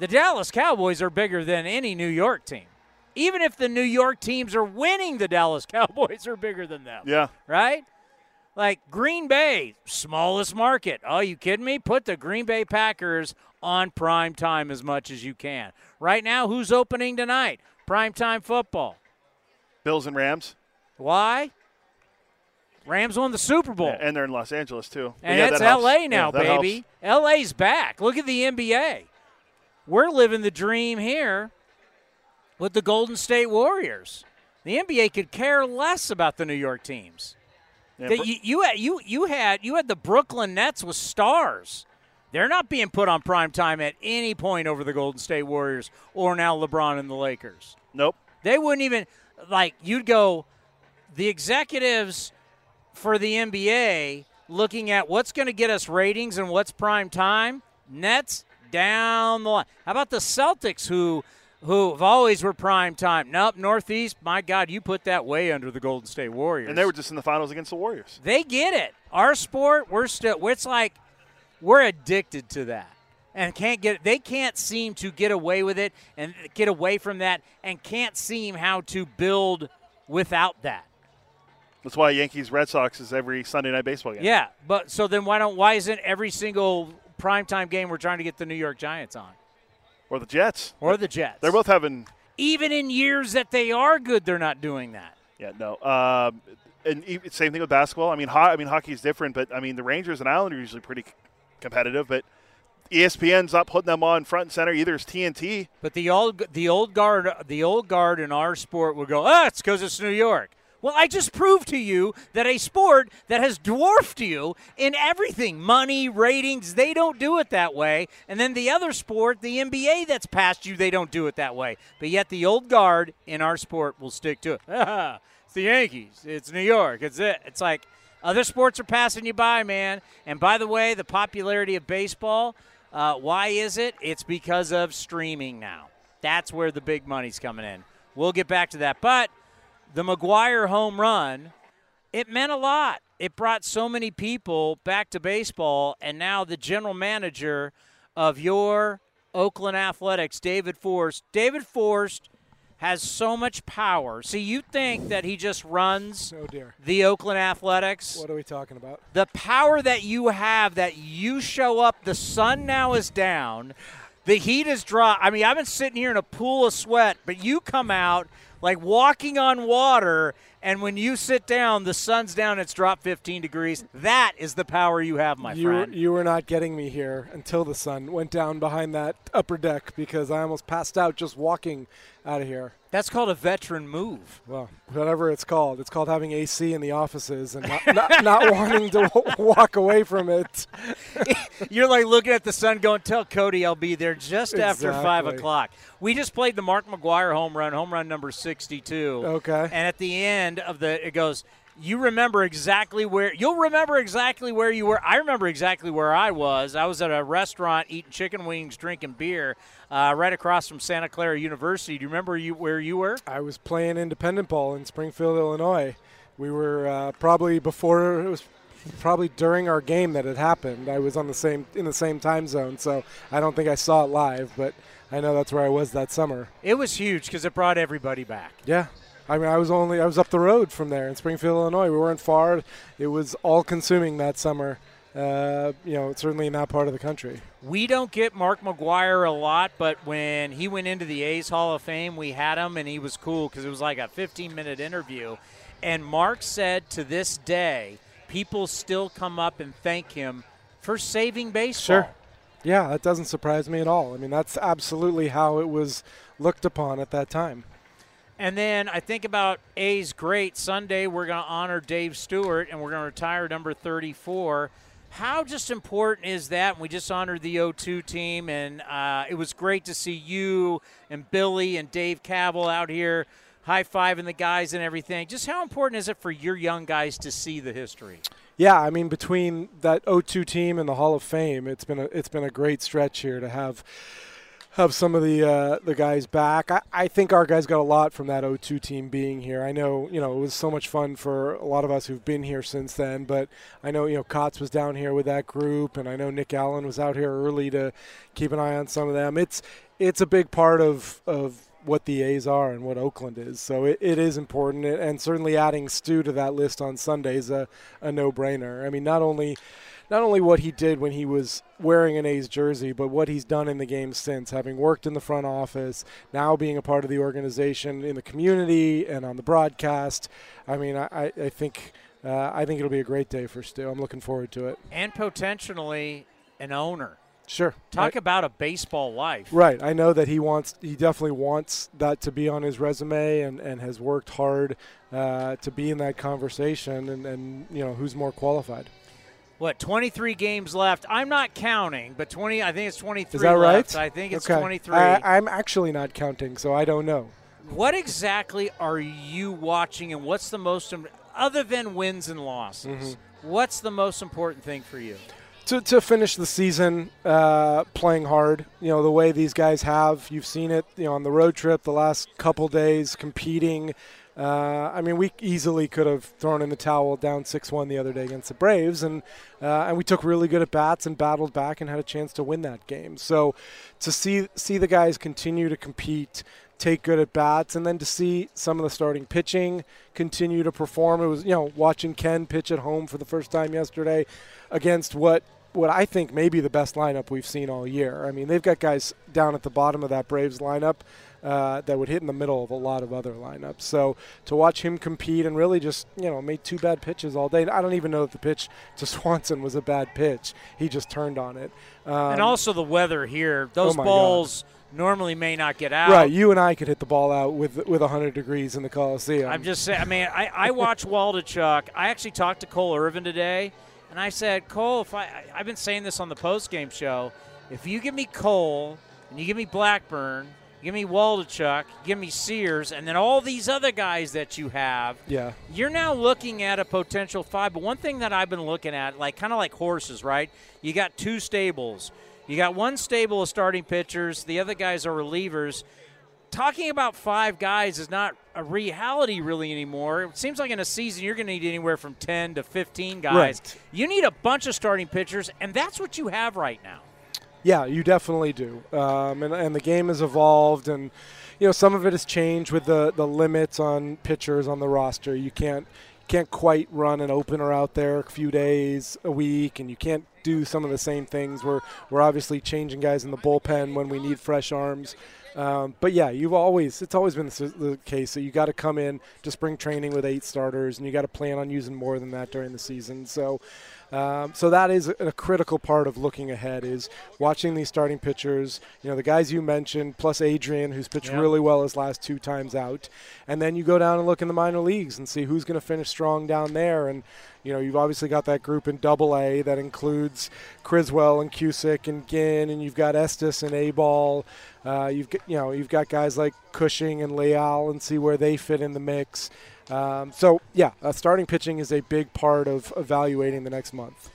The Dallas Cowboys are bigger than any New York team. Even if the New York teams are winning, the Dallas [LAUGHS] Cowboys are bigger than them. Yeah. Right? Like Green Bay, smallest market. Oh, you kidding me? Put the Green Bay Packers on prime time as much as you can. Right now, who's opening tonight? Prime time football. Bills and Rams. Why? Rams won the Super Bowl. And they're in Los Angeles too. And yeah, it's that. LA now, Yeah, baby. helps. LA's back. Look at the NBA. We're living the dream here with the Golden State Warriors. The NBA could care less about the New York teams. Yeah, That Bro- you, you had you you had you had the Brooklyn Nets with stars. They're not being put on prime time at any point over the Golden State Warriors or now LeBron and the Lakers. Nope. They wouldn't even like you'd go the executives for the NBA looking at what's going to get us ratings and what's prime time. Nets down the line. How about the Celtics who who have always were prime time? Nope, Northeast. My God, you put that way under the Golden State Warriors. And they were just in the finals against the Warriors. They get it. Our sport, we're still. It's like we're addicted to that, and can't get. They can't seem to get away with it and get away from that, and can't seem how to build without that. That's why Yankees Red Sox is every Sunday night baseball game. Yeah, but so then why don't why isn't every single primetime game we're trying to get the New York Giants on Or the Jets. or the Jets? They're both having. Even in years that they are good, they're not doing that. Yeah, no. Um, and same thing with basketball. I mean, ho- I mean, hockey's different, but I mean, the Rangers and Islanders are usually pretty c- competitive. But ESPN's not putting them on front and center either. It's TNT. But the old the old guard the old guard in our sport would go, ah, it's because it's New York. Well, I just proved to you that a sport that has dwarfed you in everything, money, ratings, they don't do it that way. And then the other sport, the NBA that's past you, they don't do it that way. But yet the old guard in our sport will stick to it. [LAUGHS] it's the Yankees. It's New York. It's it. It's like other sports are passing you by, man. And by the way, the popularity of baseball, uh, why is it? It's because of streaming now. That's where the big money's coming in. We'll get back to that. But the McGwire home run, it meant a lot. It brought so many people back to baseball, and now the general manager of your Oakland Athletics, David Forst. David Forst has so much power. See, you think that he just runs Oh dear. the Oakland Athletics? What are we talking about? the power that you have that you show up the sun now is down the heat is dry i mean i've been sitting here in a pool of sweat but you come out like walking on water and when you sit down the sun's down it's dropped 15 degrees that is the power you have my you, friend you were not getting me here until the sun went down behind that upper deck because I almost passed out just walking out of here. that's called a veteran move Well, whatever it's called, it's called having AC in the offices and not, not, not [LAUGHS] wanting to w- walk away from it. [LAUGHS] You're like looking at the sun, going, "Tell Cody I'll be there just after five o'clock." We just played the Mark McGwire home run, home run number sixty-two. Okay. And at the end of the, it goes. You remember exactly where you'll remember exactly where you were. I remember exactly where I was. I was at a restaurant eating chicken wings, drinking beer, uh, right across from Santa Clara University. Do you remember you where you were? I was playing independent ball in Springfield, Illinois. We were uh, probably before it was probably during our game that it happened. I was on the same in the same time zone, so I don't think I saw it live, but I know that's where I was that summer. It was huge because it brought everybody back. Yeah. I mean, I was only I was up the road from there in Springfield, Illinois. We weren't far. It was all consuming that summer. Uh, you know, certainly in that part of the country. We don't get Mark McGwire a lot, but when he went into the A's Hall of Fame, we had him, and he was cool because it was like a 15 minute interview. And Mark said to this day, people still come up and thank him for saving baseball. Sure. Yeah, that doesn't surprise me at all. I mean, that's absolutely how it was looked upon at that time. And then I think about A's great Sunday. We're going to honor Dave Stewart and we're going to retire number 34. How just important is that? We just honored the O2 team, and uh, it was great to see you and Billy and Dave Kaval out here high fiving the guys and everything. Just how important is it for your young guys to see the history? Yeah, I mean between that 0-2 team and the Hall of Fame, it's been a it's been a great stretch here to have have some of the uh, the guys back. I, I think our guys got a lot from that 0-2 team being here. I know you know it was so much fun for a lot of us who've been here since then. But I know you know Kotz was down here with that group, and I know Nick Allen was out here early to keep an eye on some of them. It's it's a big part of of what the A's are and what Oakland is. So it, it is important, and certainly adding Stu to that list on Sunday is a, a no-brainer. I mean, not only not only what he did when he was wearing an A's jersey, but what he's done in the game since, having worked in the front office, now being a part of the organization in the community and on the broadcast. I mean, I, I think uh, I think it'll be a great day for Stu. I'm looking forward to it. And potentially an owner. Sure. Talk about a baseball life. Right. I know that he wants, he definitely wants that to be on his resume and, and has worked hard uh, to be in that conversation. And, and, you know, who's more qualified? What, 23 games left? I'm not counting, but 20, I think it's 23 Is that left. right? I think it's okay. 23. I, I'm actually not counting, so I don't know. What exactly are you watching, and what's the most, other than wins and losses, Mm-hmm. what's the most important thing for you? to, to finish the season uh, playing hard. You know the way these guys have. You've seen it. You know on the road trip the last couple days competing. Uh, I mean, we easily could have thrown in the towel down six-one the other day against the Braves, and uh, and we took really good at bats and battled back and had a chance to win that game. So to see see the guys continue to compete, take good at bats, and then to see some of the starting pitching continue to perform. It was you know watching Ken pitch at home for the first time yesterday against what what I think may be the best lineup we've seen all year. I mean, they've got guys down at the bottom of that Braves lineup uh, that would hit in the middle of a lot of other lineups. So to watch him compete and really just, you know, made two bad pitches all day. I don't even know that the pitch to [LAUGHS] Swanson was a bad pitch. He just turned on it. Um, and also the weather here. Those oh balls normally may not get out. Right, you and I could hit the ball out with with 100 degrees in the Coliseum. I'm just saying. I mean, I, I watch [LAUGHS] Waldichuk. I actually talked to Cole Irvin today, and I said, Cole, if I, I've been saying this on the post game show, if you give me Cole and you give me Blackburn, give me Waldichuk, give me Sears, and then all these other guys that you have, yeah. you're now looking at a potential five. But one thing that I've been looking at, like kind of like horses, right? You got two stables. You got one stable of starting pitchers. The other guys are relievers. Talking about five guys is not a reality really anymore. It seems like in a season you're going to need anywhere from 10 to 15 guys. Right. You need a bunch of starting pitchers, and that's what you have right now. Yeah, you definitely do. Um, and, and the game has evolved, and you know some of it has changed with the, the limits on pitchers on the roster. You can't can't quite run an opener out there a few days a week, and you can't do some of the same things. We're we're obviously changing guys in the bullpen when we need fresh arms. Um, but yeah, you've always it's always been the, the case that you got to come in to spring training with eight starters, and you got to plan on using more than that during the season. So. Um, so that is a, a critical part of looking ahead is watching these starting pitchers. You know the guys you mentioned, plus Adrian, who's pitched Yeah. really well his last two times out, and then you go down and look in the minor leagues and see who's going to finish strong down there. And you know you've obviously got that group in Double A that includes Criswell and Cusick and Ginn, and you've got Estes and A Ball. Uh, you've got, you know you've got guys like Cushing and Leal, and see where they fit in the mix. Um, so yeah, uh, starting pitching is a big part of evaluating the next month.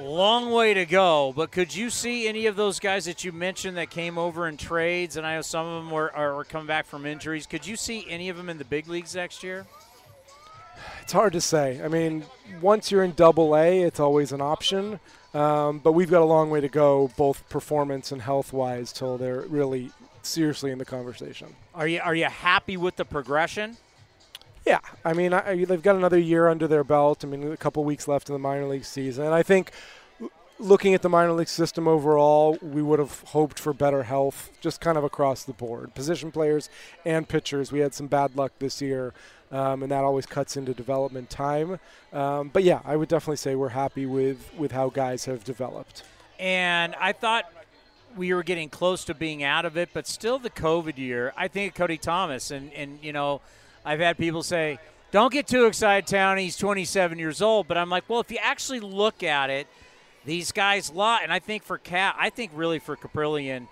Long way to go, but could you see any of those guys that you mentioned that came over in trades? And I know some of them were, are coming back from injuries. Could you see any of them in the big leagues next year? It's hard to say. I mean, once you're in Double A, it's always an option, um, but we've got a long way to go, both performance and health wise, till they're really seriously in the conversation. Are you are you happy with the progression? Yeah, I mean, I, they've got another year under their belt. I mean, a couple weeks left in the minor league season, and I think looking at the minor league system overall, we would have hoped for better health, just kind of across the board. Position players and pitchers, we had some bad luck this year, um, and that always cuts into development time. Um, but yeah, I would definitely say we're happy with with how guys have developed. And I thought we were getting close to being out of it, but still the COVID year. I think of Cody Thomas, and and you know, I've had people say, "Don't get too excited, Town. He's 27 years old." But I'm like, well, if you actually look at it, these guys lot, and I think for Cat, I think really for Caprillion,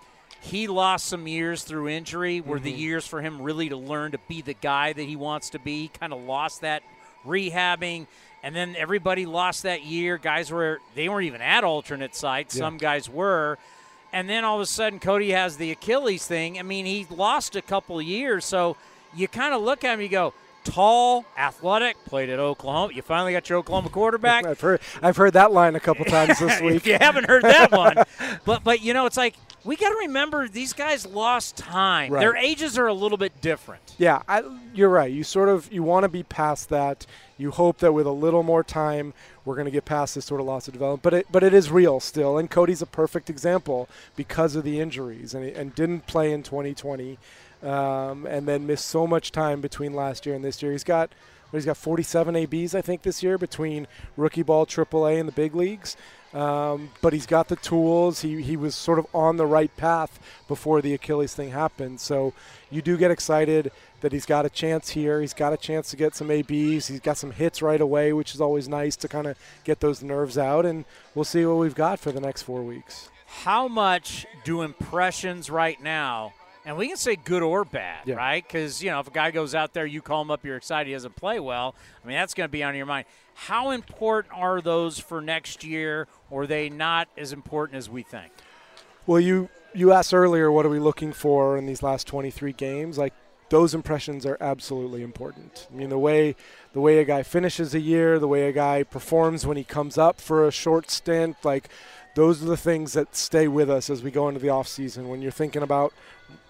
he lost some years through injury. Were the Mhm. years for him really to learn to be the guy that he wants to be. He kind of lost that rehabbing. And then everybody lost that year. Guys were they weren't even at alternate sites. Yeah. Some guys were. and then all of a sudden Cody has the Achilles thing. I mean, he lost a couple years, so you kind of look at him, you go, tall, athletic, played at Oklahoma. You finally got your Oklahoma quarterback. [LAUGHS] I've heard I've heard that line a couple [LAUGHS] times this week. if you haven't heard that one, [LAUGHS] but but you know, it's like we got to remember these guys lost time. Right. Their ages are a little bit different. Yeah, I, you're right. You sort of you want to be past that. You hope that with a little more time, we're going to get past this sort of loss of development. But it but it is real still, and Cody's a perfect example because of the injuries and and didn't play in 2020, um, and then missed so much time between last year and this year. He's got. He's got 47 ABs, I think, this year between rookie ball, AAA, and the big leagues. Um, but he's got the tools. He, he was sort of on the right path before the Achilles thing happened. So you do get excited that he's got a chance here. He's got a chance to get some ABs. He's got some hits right away, which is always nice to kind of get those nerves out. And we'll see what we've got for the next four weeks. How much do impressions right now? And we can say good or bad, Yeah. right? Because, you know, if a guy goes out there, you call him up, you're excited, he doesn't play well. I mean, that's going to be on your mind. How important are those for next year, or are they not as important as we think? Well, you you asked earlier, what are we looking for in these last 23 games? Like those impressions are absolutely important. I mean, the way the way a guy finishes a year, the way a guy performs when he comes up for a short stint, like those are the things that stay with us as we go into the off season. When you're thinking about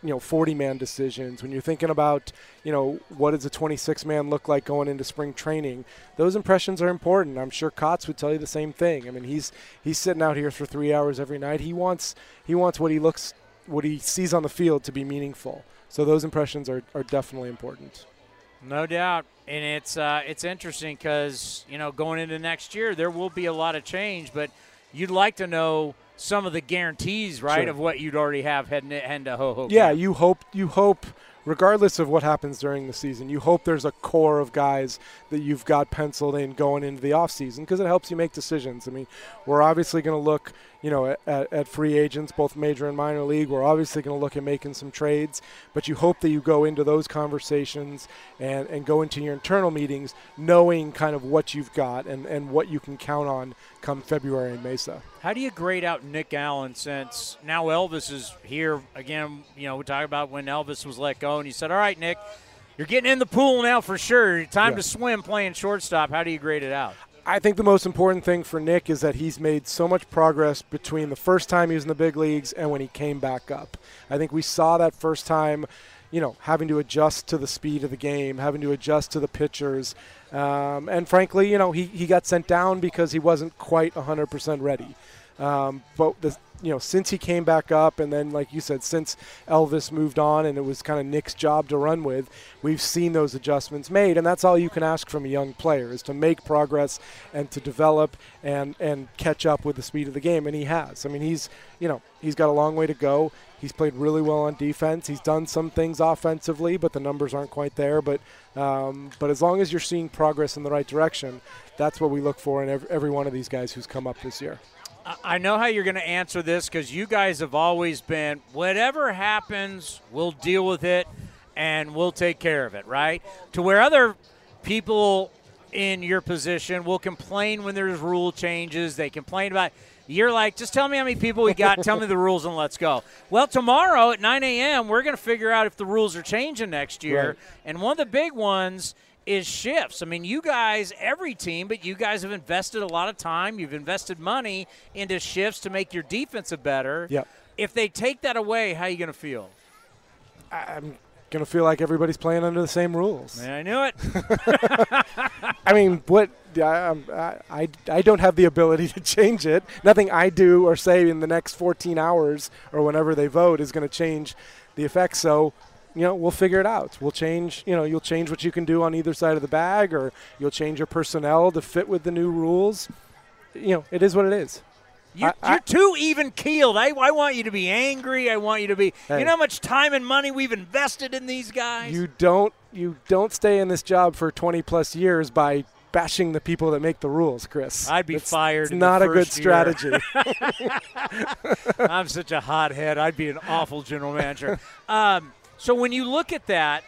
you know 40 man decisions when you're thinking about you know what does a 26 man look like going into spring training those impressions are important. I'm sure Kotz would tell you the same thing. I mean he's he's sitting out here for three hours every night. He wants he wants what he looks what he sees on the field to be meaningful. So those impressions are, are definitely important. No doubt, and it's uh, it's interesting because you know going into next year there will be a lot of change, but you'd like to know some of the guarantees, right, Sure. of what you'd already have heading heading to ho ho. Yeah, you hope you hope regardless of what happens during the season, you hope there's a core of guys that you've got penciled in going into the offseason because it helps you make decisions. I mean, we're obviously going to look, you know, at, at, at free agents, both major and minor league. We're obviously going to look at making some trades, but you hope that you go into those conversations and, and go into your internal meetings knowing kind of what you've got and, and what you can count on come February in Mesa. How do you grade out Nick Allen since now Elvis is here again? You know, we talk about when Elvis was let go, and you said, "All right, Nick, you're getting in the pool now for sure. Time Yeah. to swim playing shortstop." How do you grade it out? I think the most important thing for Nick is that he's made so much progress between the first time he was in the big leagues and when he came back up. I think we saw that first time, you know, having to adjust to the speed of the game, having to adjust to the pitchers. Um, and frankly, you know, he, he got sent down because he wasn't quite 100% ready. Um, but the, you know, since he came back up, and then like you said, since Elvis moved on, and it was kind of Nick's job to run with, we've seen those adjustments made, and that's all you can ask from a young player is to make progress and to develop and and catch up with the speed of the game, and he has. I mean, he's you know he's got a long way to go. He's played really well on defense. He's done some things offensively, but the numbers aren't quite there. But um, but as long as you're seeing progress in the right direction, that's what we look for in every, every one of these guys who's come up this year. I- know how you're going to answer this because you guys have always been whatever happens, we'll deal with it and we'll take care of it, right? To where other people in your position will complain when there's rule changes. They complain about. You're like, just tell me how many people we got. tell me the rules and let's go. Well, tomorrow at 9 a.m., we're going to figure out if the rules are changing next year. Right. And one of the big ones is shifts. I mean, you guys, every team, but you guys have invested a lot of time. You've invested money into shifts to make your defensive better. Yep. If they take that away, how are you going to feel? I'm going to feel like everybody's playing under the same rules. Man, I knew it. [LAUGHS] I mean, what I, um, I, I, I don't have the ability [LAUGHS] to change it. Nothing I do or say in the next 14 hours or whenever they vote is going to change the effects. So, you know, we'll figure it out. We'll change, you know, you'll change what you can do on either side of the bag or you'll change your personnel to fit with the new rules. You know, it is what it is. I- you're too even keeled. I, I want you to be angry. I want you to be. Hey. You know how much time and money we've invested in these guys? You don't you don't stay in this job for 20 plus years by bashing the people that make the rules, Chris. I'd be It's- fired It's not a good strategy. [LAUGHS] [LAUGHS] I'm such a hothead. I'd be an awful general manager. Um, so when you look at that,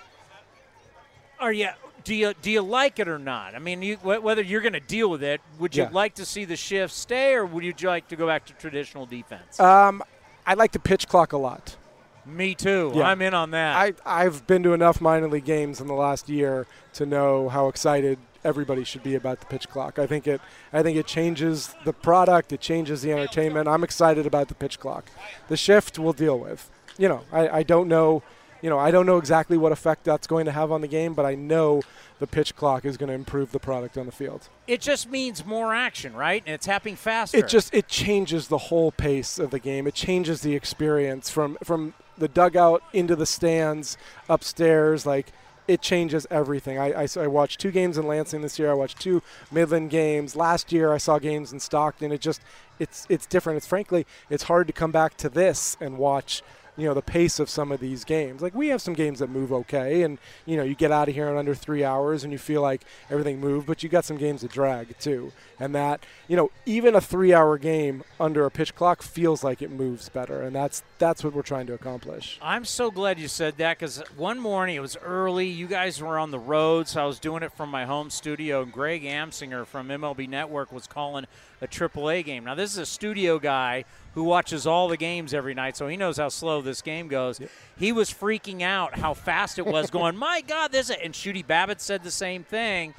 are you do you do you like it or not? I mean, you, whether you're going to deal with it, would you Yeah. like to see the shift stay, or would you like to go back to traditional defense? Um, I like the pitch clock a lot. Me too. Yeah. I'm in on that. I, I've been to enough minor league games in the last year to know how excited everybody should be about the pitch clock. I think it I think it changes the product, it changes the entertainment. I'm excited about the pitch clock. The shift we'll deal with. You know, I, I don't know you know, I don't know exactly what effect that's going to have on the game, but I know the pitch clock is going to improve the product on the field. it just means more action, right? And it's happening faster. It just it changes the whole pace of the game. It changes the experience from from the dugout into the stands upstairs. Like it changes everything. I, I, I watched two games in Lansing this year. I watched two Midland games last year. I saw games in Stockton. It just it's it's different. It's frankly it's hard to come back to this and watch you know the pace of some of these games. Like we have some games that move okay, and you know you get out of here in under three hours, and you feel like everything moved. But you got some games that drag too, and that you know even a three-hour game under a pitch clock feels like it moves better, and that's that's what we're trying to accomplish. I'm so glad you said that because one morning it was early. You guys were on the road, so I was doing it from my home studio. And Greg Amsinger from MLB Network was calling a AAA game. Now, this is a studio guy who watches all the games every night, so he knows how slow this game goes. He was freaking out how fast it was, going, [LAUGHS] "My God, this!" Is and Shooty Babitt said the same thing.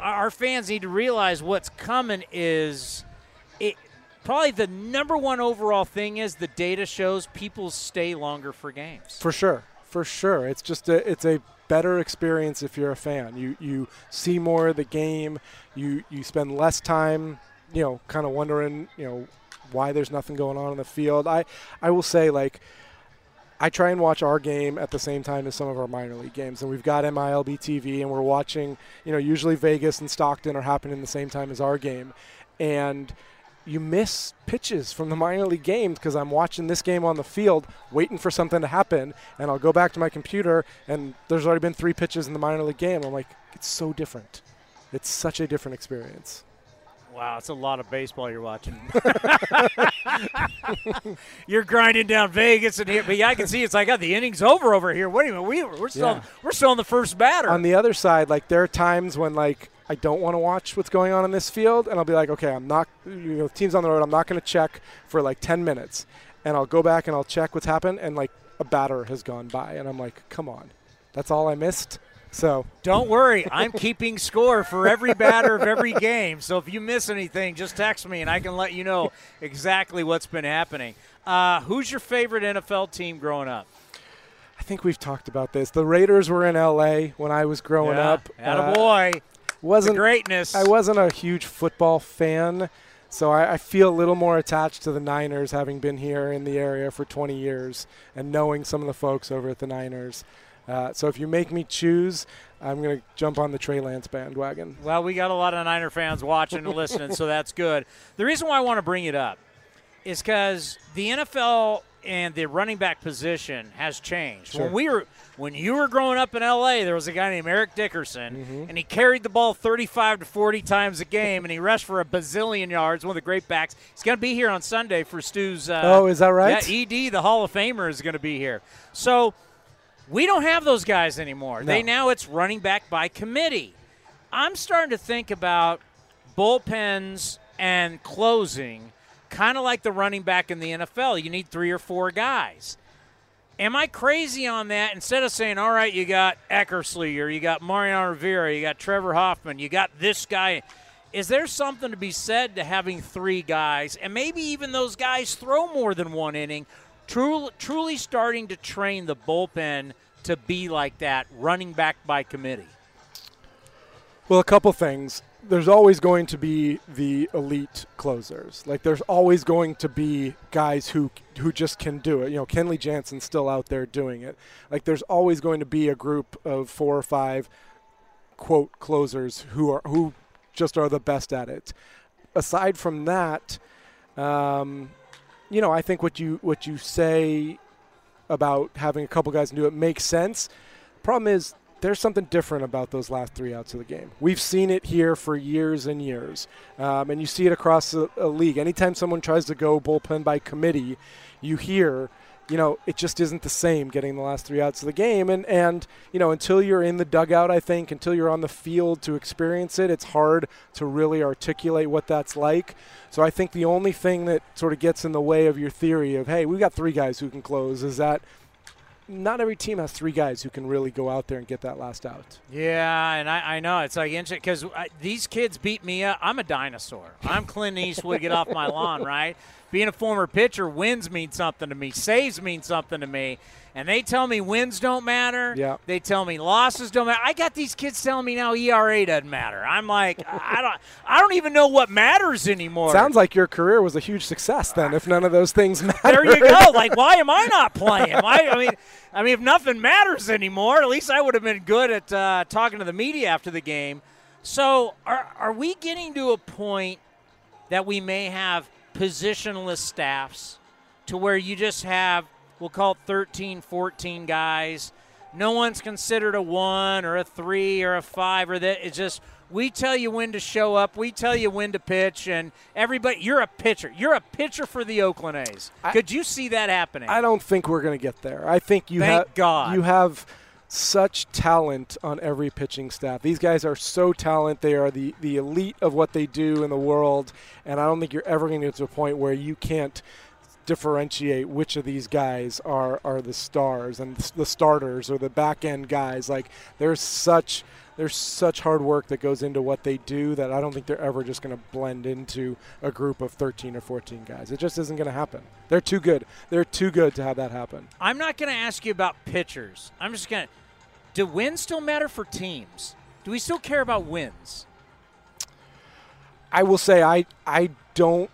Our fans need to realize what's coming is it. Probably the number one overall thing is the data shows people stay longer for games. For sure, for sure. It's just a it's a better experience if you're a fan. You you see more of the game. You you spend less time, you know, kind of wondering, you know, why there's nothing going on in the field. I I will say like I try and watch our game at the same time as some of our minor league games, and we've got MILB TV, and we're watching. You know, usually Vegas and Stockton are happening the same time as our game, and you miss pitches from the minor league games because I'm watching this game on the field, waiting for something to happen, and I'll go back to my computer, and there's already been three pitches in the minor league game. I'm like, it's so different. It's such a different experience. Wow, it's a lot of baseball you're watching. [LAUGHS] you're grinding down Vegas, and here, but yeah, I can see it's like, oh, the inning's over over here. Wait a minute, we, we're still Yeah. we're still on the first batter. On the other side, like there are times when like I don't want to watch what's going on in this field, and I'll be like, okay, I'm not, you know, teams on the road, I'm not going to check for like 10 minutes, and I'll go back and I'll check what's happened, and like a batter has gone by, and I'm like, come on, that's all I missed. So Don't worry, I'm keeping score for every batter of every game. So if you miss anything, just text me and I can let you know exactly what's been happening. Uh, who's your favorite NFL team growing up? I think we've talked about this. The Raiders were in LA when I was growing Yeah, up. Uh, attaboy. wasn't The greatness. I wasn't a huge football fan, so I, I feel a little more attached to the Niners, having been here in the area for 20 years and knowing some of the folks over at the Niners. Uh, so if you make me choose, I'm going to jump on the Trey Lance bandwagon. Well, we got a lot of Niner fans watching and listening, so that's good. The reason why I want to bring it up is because the NFL and the running back position has changed. Sure. When we were when you were growing up in LA, there was a guy named Eric Dickerson, and he carried the ball 35 to 40 times a game, and he rushed for a bazillion yards. One of the great backs. He's going to be here on Sunday for Stu's. Uh, Oh, is that right? Yeah, ED, the Hall of Famer, is going to be here. So we don't have those guys anymore. No. They now it's running back by committee. I'm starting to think about bullpens and closing, kind of like the running back in the NFL. You need three or four guys. Am I crazy on that? Instead of saying, all right, you got Eckersley or you got Mariano Rivera, you got Trevor Hoffman, you got this guy. Is there something to be said to having three guys and maybe even those guys throw more than one inning? Truly, truly starting to train the bullpen to be like that, running back by committee. Well, a couple things. There's always going to be the elite closers. Like there's always going to be guys who who just can do it. You know, Kenley Jansen's still out there doing it. Like there's always going to be a group of four or five quote closers who are who just are the best at it. Aside from that, um, you know, I think what you what you say about having a couple guys do it makes sense. Problem is, there's something different about those last three outs of the game. We've seen it here for years and years, um, and you see it across a league. Anytime someone tries to go bullpen by committee, you hear you know, it just isn't the same getting the last three outs of the game. And, and, you know, until you're in the dugout, I think, until you're on the field to experience it, it's hard to really articulate what that's like. So I think the only thing that sort of gets in the way of your theory of, hey, we've got three guys who can close is that not every team has three guys who can really go out there and get that last out. Yeah, and I, I know it's like because these kids beat me up. I'm a dinosaur. I'm Clint Eastwood. Get off my lawn, right? Being a former pitcher, wins mean something to me. Saves mean something to me and they tell me wins don't matter. Yeah. They tell me losses don't matter. I got these kids telling me now ERA doesn't matter. I'm like, [LAUGHS] I don't, I don't even know what matters anymore. Sounds like your career was a huge success then, if none of those things matter. There you go. [LAUGHS] Like, why am I not playing? Why, I mean, I mean, if nothing matters anymore, at least I would have been good at uh, talking to the media after the game. So, are are we getting to a point that we may have positionless staffs to where you just have we'll call it 13, 14 guys. No one's considered a one or a three or a five or that. It's just we tell you when to show up, we tell you when to pitch, and everybody. You're a pitcher. You're a pitcher for the Oakland A's. Could you see that happening? I don't think we're going to get there. I think you have God you have such talent on every pitching staff. These guys are so talented. They are the, the elite of what they do in the world. And I don't think you're ever going to get to a point where you can't differentiate which of these guys are, are the stars and the starters or the back end guys. Like there's such there's such hard work that goes into what they do that I don't think they're ever just going to blend into a group of 13 or 14 guys. It just isn't going to happen. They're too good. They're too good to have that happen. I'm not going to ask you about pitchers. I'm just going to do wins still matter for teams? Do we still care about wins? I will say I I don't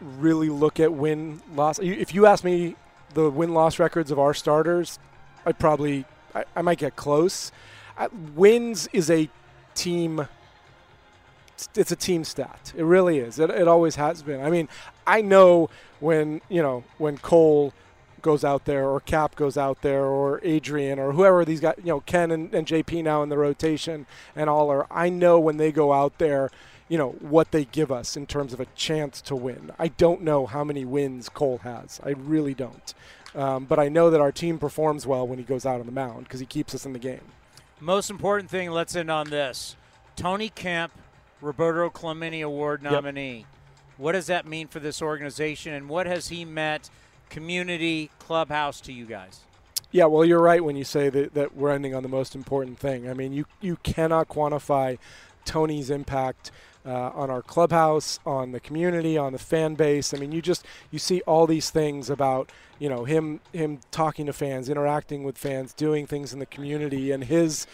really look at win loss. If you ask me the win loss records of our starters, I'd probably I, I might get close. I, wins is a team. It's a team stat. It really is. It, it always has been. I mean, I know when you know when Cole goes out there or Cap goes out there or Adrian or whoever these guys, you know, Ken and, and JP now in the rotation and all are. I know when they go out there you know what they give us in terms of a chance to win. I don't know how many wins Cole has. I really don't. Um, but I know that our team performs well when he goes out on the mound because he keeps us in the game. Most important thing, let's end on this. Tony Kemp, Roberto Clemente Award nominee. Yep. What does that mean for this organization, and what has he meant, community, clubhouse, to you guys? Yeah, well, you're right when you say that, that we're ending on the most important thing. I mean, you, you cannot quantify Tony's impact uh, on our clubhouse, on the community, on the fan base. I mean, you just you see all these things about you know him him talking to fans, interacting with fans, doing things in the community, and his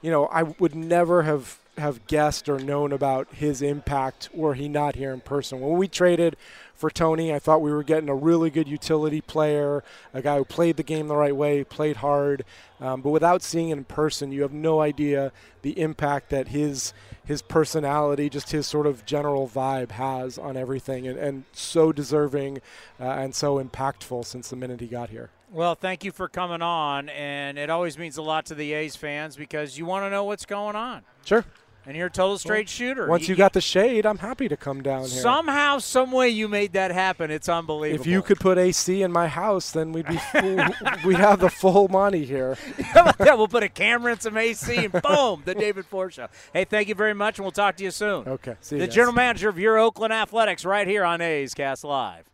you know I would never have have guessed or known about his impact were he not here in person. When we traded for Tony. I thought we were getting a really good utility player, a guy who played the game the right way, played hard. Um, but without seeing it in person, you have no idea the impact that his his personality, just his sort of general vibe has on everything, and, and so deserving uh, and so impactful since the minute he got here. Well, thank you for coming on, and it always means a lot to the A's fans because you want to know what's going on. Sure. And you're a total straight shooter. Once you, you, got the shade, I'm happy to come down here. Somehow, some way, you made that happen. It's unbelievable. If you could put AC in my house, then we'd be full, [LAUGHS] we'd have the full money here. [LAUGHS] yeah, we'll put a camera and some AC, and [LAUGHS] boom, the David Forst Show. Hey, thank you very much, and we'll talk to you soon. Okay, see you. The guys. general manager of your Oakland Athletics, right here on A's Cast Live.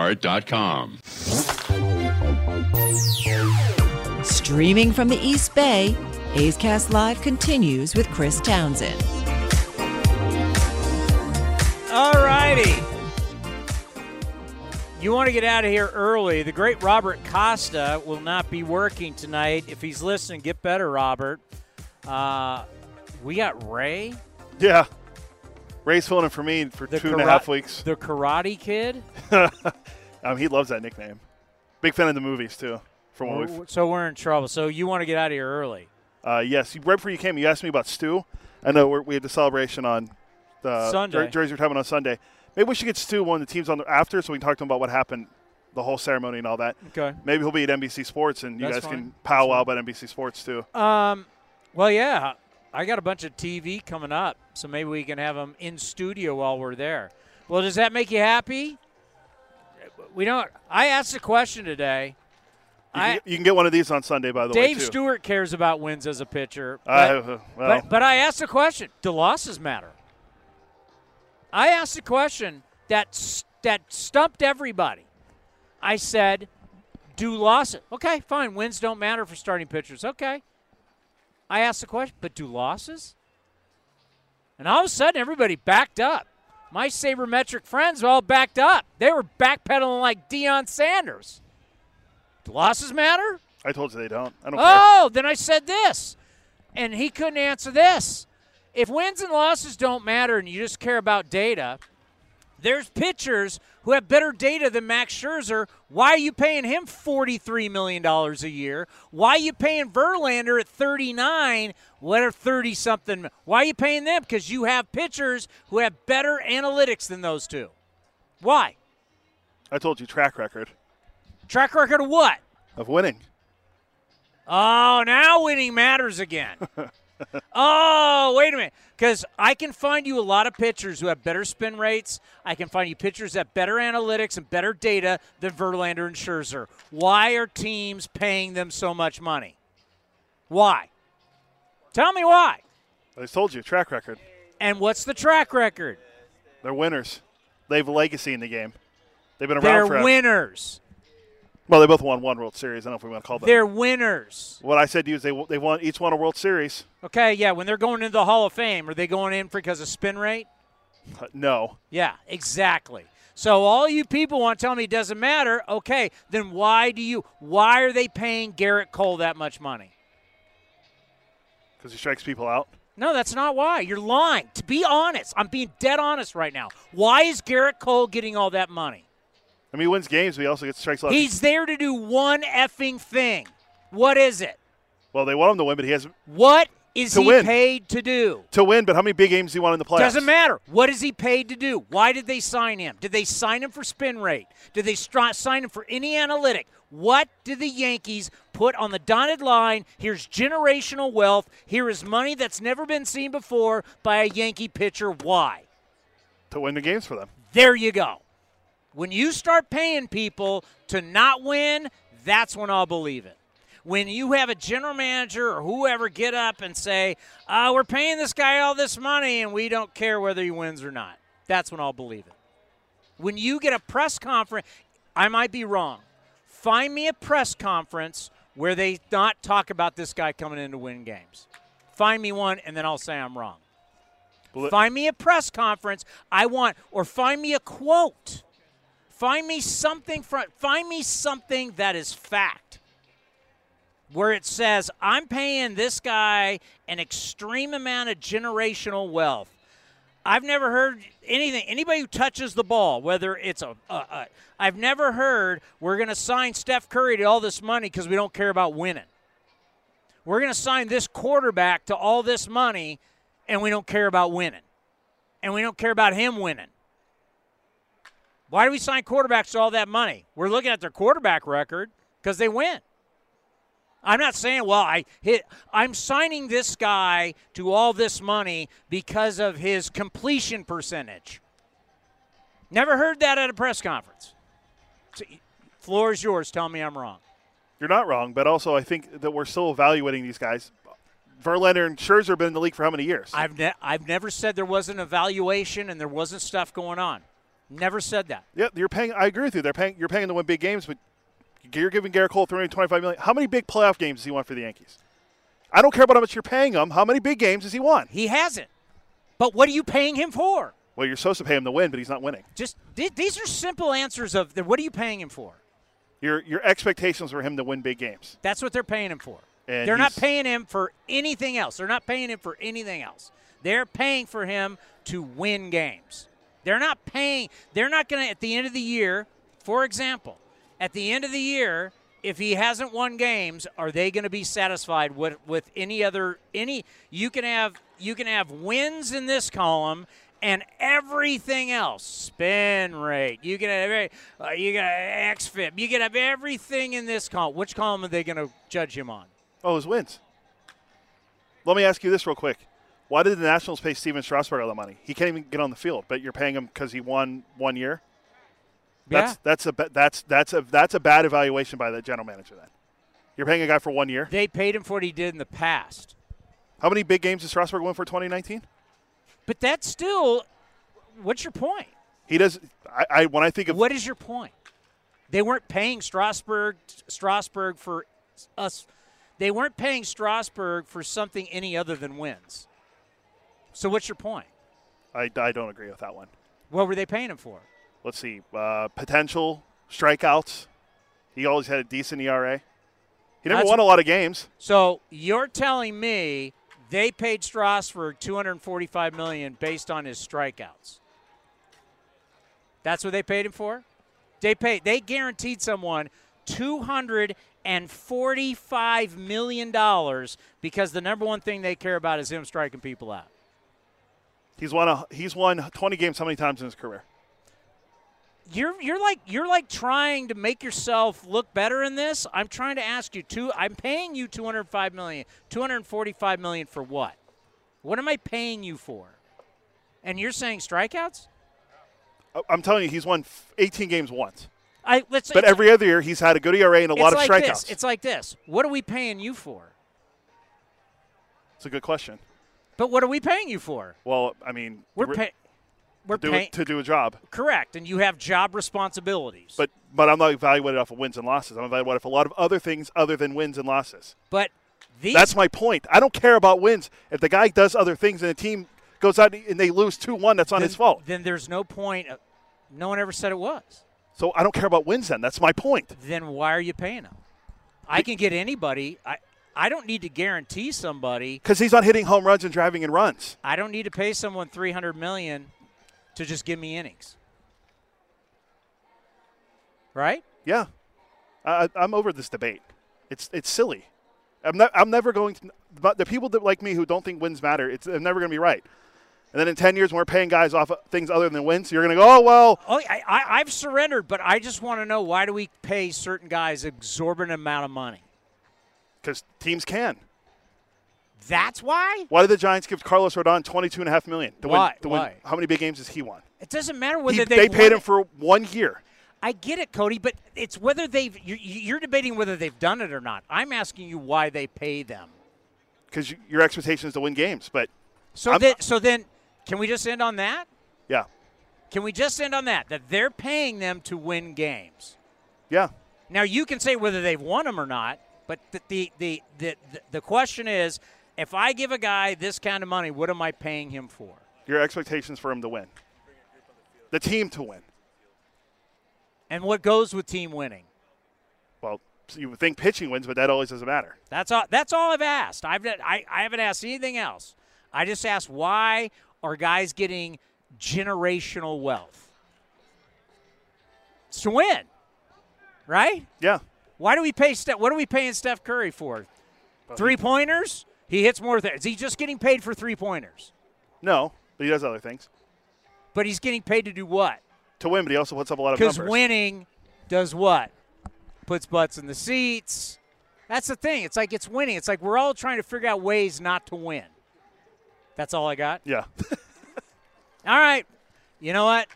lastdivebar.com. Streaming from the East Bay, A's Cast Live continues with Chris Townsend. All righty. You want to get out of here early. The great Robert Costa will not be working tonight. If he's listening, get better, Robert. Uh, we got Ray. Yeah. Ray's filling in for me for The two and a half weeks. The Karate Kid. [LAUGHS] um, he loves that nickname. Big fan of the movies too. From what we've, So we're in trouble. So you want to get out of here early. uh, yes, right before you came, you asked me about Stu. I know we're, we had the celebration on the Sunday. Jer- Jersey retirement on Sunday. Maybe we should get Stu one of the teams on the, after, so we can talk to him about what happened, the whole ceremony and all that. Okay. Maybe he'll be at NBC Sports, and you That's guys fine. can powwow about NBC Sports too. Um, well, yeah, I got a bunch of TV coming up, so maybe we can have them in studio while we're there. Well, does that make you happy? We don't. I asked a question today. You, I, can, get- you can get one of these on Sunday, by the way. Dave. Stewart cares about wins as a pitcher. But, I- uh, well. but, but I asked a question. Do losses matter? I asked a question that that stumped everybody. I said, "Do losses? Okay, fine. Wins don't matter for starting pitchers. Okay." I asked the question, but do losses? And all of a sudden, everybody backed up. My sabermetric friends all backed up. They were backpedaling like Deion Sanders. Do losses matter? I told you they don't. I don't Oh, then I said this. And he couldn't answer this. If wins and losses don't matter and you just care about data, there's pitchers who have better data than Max Scherzer. Why are you paying him $43 million a year? Why are you paying Verlander at 39, what are 30 something? Why are you paying them? Because you have pitchers who have better analytics than those two. Why? I told you track record Track record of what? of winning. Oh, now winning matters again. [LAUGHS] oh, wait a minute. Because I can find you a lot of pitchers who have better spin rates. I can find you pitchers that have better analytics and better data than Verlander and Scherzer. Why are teams paying them so much money? Why? Tell me why. I told you track record. And what's the track record? They're winners. They have a legacy in the game. They've been around They're forever. winners. Well, they both won one World Series. I don't know if we want to call them. They're winners. What I said to you is they they won each won a World Series. Okay, yeah, when they're going into the Hall of Fame, are they going in because of spin rate? Uh, No, Yeah, exactly. So all you people want to tell me it doesn't matter. Okay, then why do you? Why are they paying Gerrit Cole that much money? because he strikes people out. No, that's not why. You're lying. To be honest, I'm being dead honest right now. Why is Gerrit Cole getting all that money? I mean, he wins games, but he also gets strikes out. He's there to do one effing thing. What is it? well, they want him to win, but he has What is he win. paid to do? to win. But how many big games do he won in the playoffs? Doesn't matter. What is he paid to do? Why did they sign him? Did they sign him for spin rate? Did they stri- sign him for any analytic? What did the Yankees put on the dotted line? Here's generational wealth. Here is money that's never been seen before by a Yankee pitcher. Why? To win the games for them. There you go. When you start paying people to not win, that's when I'll believe it. When you have a general manager or whoever get up and say, uh, we're paying this guy all this money and we don't care whether he wins or not, that's when I'll believe it. When you get a press conference, I might be wrong. Find me a press conference where they not talk about this guy coming in to win games. Find me one, and then I'll say I'm wrong. Find me a press conference. I want, or find me a quote. Find me something from. Find me something that is fact. Where it says I'm paying this guy an extreme amount of generational wealth. I've never heard anything. Anybody who touches the ball, whether it's a, a, a I've never heard we're going to sign Steph Curry to all this money because we don't care about winning. We're going to sign this quarterback to all this money, and we don't care about winning, and we don't care about him winning. Why do we sign quarterbacks to all that money? We're looking at their quarterback record because they win. I'm not saying, well, I hit. I'm signing this guy to all this money because of his completion percentage. Never heard that at a press conference. So, floor is yours. Tell me I'm wrong. You're not wrong, but also I think that we're still evaluating these guys. Verlander and Scherzer have been in the league for how many years? I've ne- I've never said there wasn't evaluation and there wasn't stuff going on. Never said that. Yeah, you're paying. I agree with you. They're paying. You're paying to win big games, but You're giving Gerrit Cole 325 million. How many big playoff games has he want for the Yankees? I don't care about how much you're paying him. How many big games has he won? He hasn't. But what are you paying him for? Well, you're supposed to pay him to win, but he's not winning. Just th- these are simple answers of the, what are you paying him for? Your your expectations for him to win big games. That's what they're paying him for. And they're not paying him for anything else. They're not paying him for anything else. They're paying for him to win games. They're not paying. They're not going to at the end of the year, for example, at the end of the year, if he hasn't won games, are they going to be satisfied with with any other any? You can have you can have wins in this column and everything else spin rate you can have uh, you can have xfip you can have everything in this column which column are they going to judge him on Oh, his wins. Let me ask you this real quick. Why did the Nationals pay Stephen Strasburg all the money? He can't even get on the field, but you're paying him because he won one year. That's Yeah. that's a that's that's a that's a bad evaluation by the general manager. Then you're paying a guy for one year. they paid him for what he did in the past How many big games did Strasburg win for 2019? but that's still what's your point He does. I, I when I think of what is your point they weren't paying strasburg strasburg for us they weren't paying strasburg for something any other than wins so what's your point I, I don't agree with that one. what were they paying him for Let's see. Uh, potential strikeouts. He always had a decent ERA. He never That's- won a lot of games. So you're telling me they paid Strasburg 245 million based on his strikeouts? That's what they paid him for? They paid. They guaranteed someone 245 million dollars because the number one thing they care about is him striking people out. He's won a he's won 20 games how many times in his career? You're you're like you're like trying to make yourself look better in this. I'm trying to ask you two. I'm paying you 205 million, 245 million for what? What am I paying you for? And you're saying strikeouts? I'm telling you, he's won 18 games once. I let's. But every other year, he's had a good ERA and a lot of like strikeouts. This. It's like this. What are we paying you for? It's a good question. But what are we paying you for? Well, I mean, We're re- paying. We're to do, to do a job. Correct, and you have job responsibilities. But but I'm not evaluated off of wins and losses. I'm evaluated off a lot of other things other than wins and losses. But these That's my point. I don't care about wins. If the guy does other things and the team goes out and they lose two one, that's on then, his fault. Then there's no point. Of, no one ever said it was. So I don't care about wins. Then that's my point. Then why are you paying him? I can get anybody. I I don't need to guarantee somebody. Because he's not hitting home runs and driving in runs. I don't need to pay someone 300 million to just give me innings. Right? Yeah, I, I'm over this debate. It's it's silly. I'm not. I'm never going to. But the people that like me who don't think wins matter, it's they're never going to be right. And then in ten years, when we're paying guys off of things other than wins, you're going to go, oh well. Oh, I, I, I've surrendered, but I just want to know why do we pay certain guys exorbitant amount of money? Because teams can. That's why. Why did the Giants give Carlos Rodon twenty-two and a half million to Why? win? Win Why? how many big games has he won? It doesn't matter whether He- they they paid him for one year. I get it, Cody, but it's whether they've. You're, you're debating whether they've done it or not. I'm asking you why they pay them. Because your expectation is to win games, but So I'm- then, so then, can we just end on that? yeah, Can we just end on that? That they're paying them to win games. yeah. Now you can say whether they've won them or not, but the the the the, the, question is, if I give a guy this kind of money, what am I paying him for? Your expectations for him to win, the team to win. And what goes with team winning? Well, you would think pitching wins, but that always doesn't matter. That's all. That's all I've asked. I've I, I haven't asked anything else. I just asked why are guys getting generational wealth? It's to win, right? Yeah. Why do we pay Steph? What are we paying Steph Curry for? Three pointers. He hits more. Th- is he just getting paid for three pointers? No, but he does other things But he's getting paid to do what? to win. But he also puts up a lot of numbers. Because winning does what? Puts butts in the seats. That's the thing. It's like it's winning. It's like we're all trying to figure out ways not to win. That's all I got. Yeah. [LAUGHS] All right. You know what?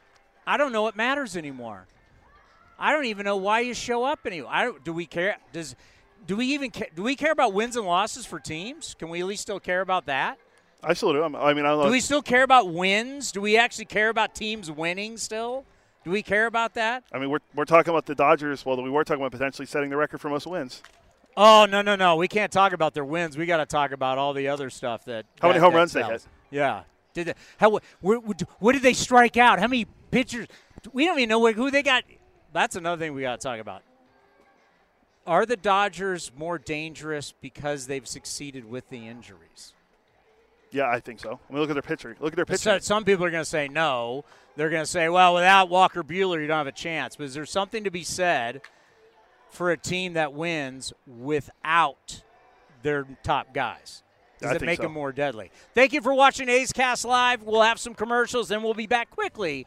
I don't know what matters anymore. I don't even know why you show up anymore. I don't, do we care? Does do we even care, do we care about wins and losses for teams? Can we at least still care about that? I still do. I'm- mean, I. Do we still care about wins? Do we actually care about teams winning still? Do we care about that? I mean, we're, we're talking about the Dodgers. Well, we were talking about potentially setting the record for most wins. Oh no no no! We can't talk about their wins. We got to talk about all the other stuff that. How many home that runs they sells. hit? Yeah. Did they, how? What, what did they strike out? How many pitchers? We don't even know who they got. That's another thing we got to talk about. Are the Dodgers more dangerous because they've succeeded with the injuries? Yeah, I think so. I mean, look at their pitcher. Look at their pitcher. So, some people are going to say no. They're going to say, well, without Walker Buehler, you don't have a chance. But is there something to be said for a team that wins without their top guys? Does I it make so. them more deadly? Thank you for watching A's Cast Live. We'll have some commercials, and we'll be back quickly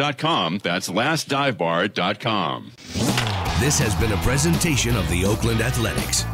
lastdivebar.com. That's lastdivebar.com. This has been a presentation of the Oakland Athletics.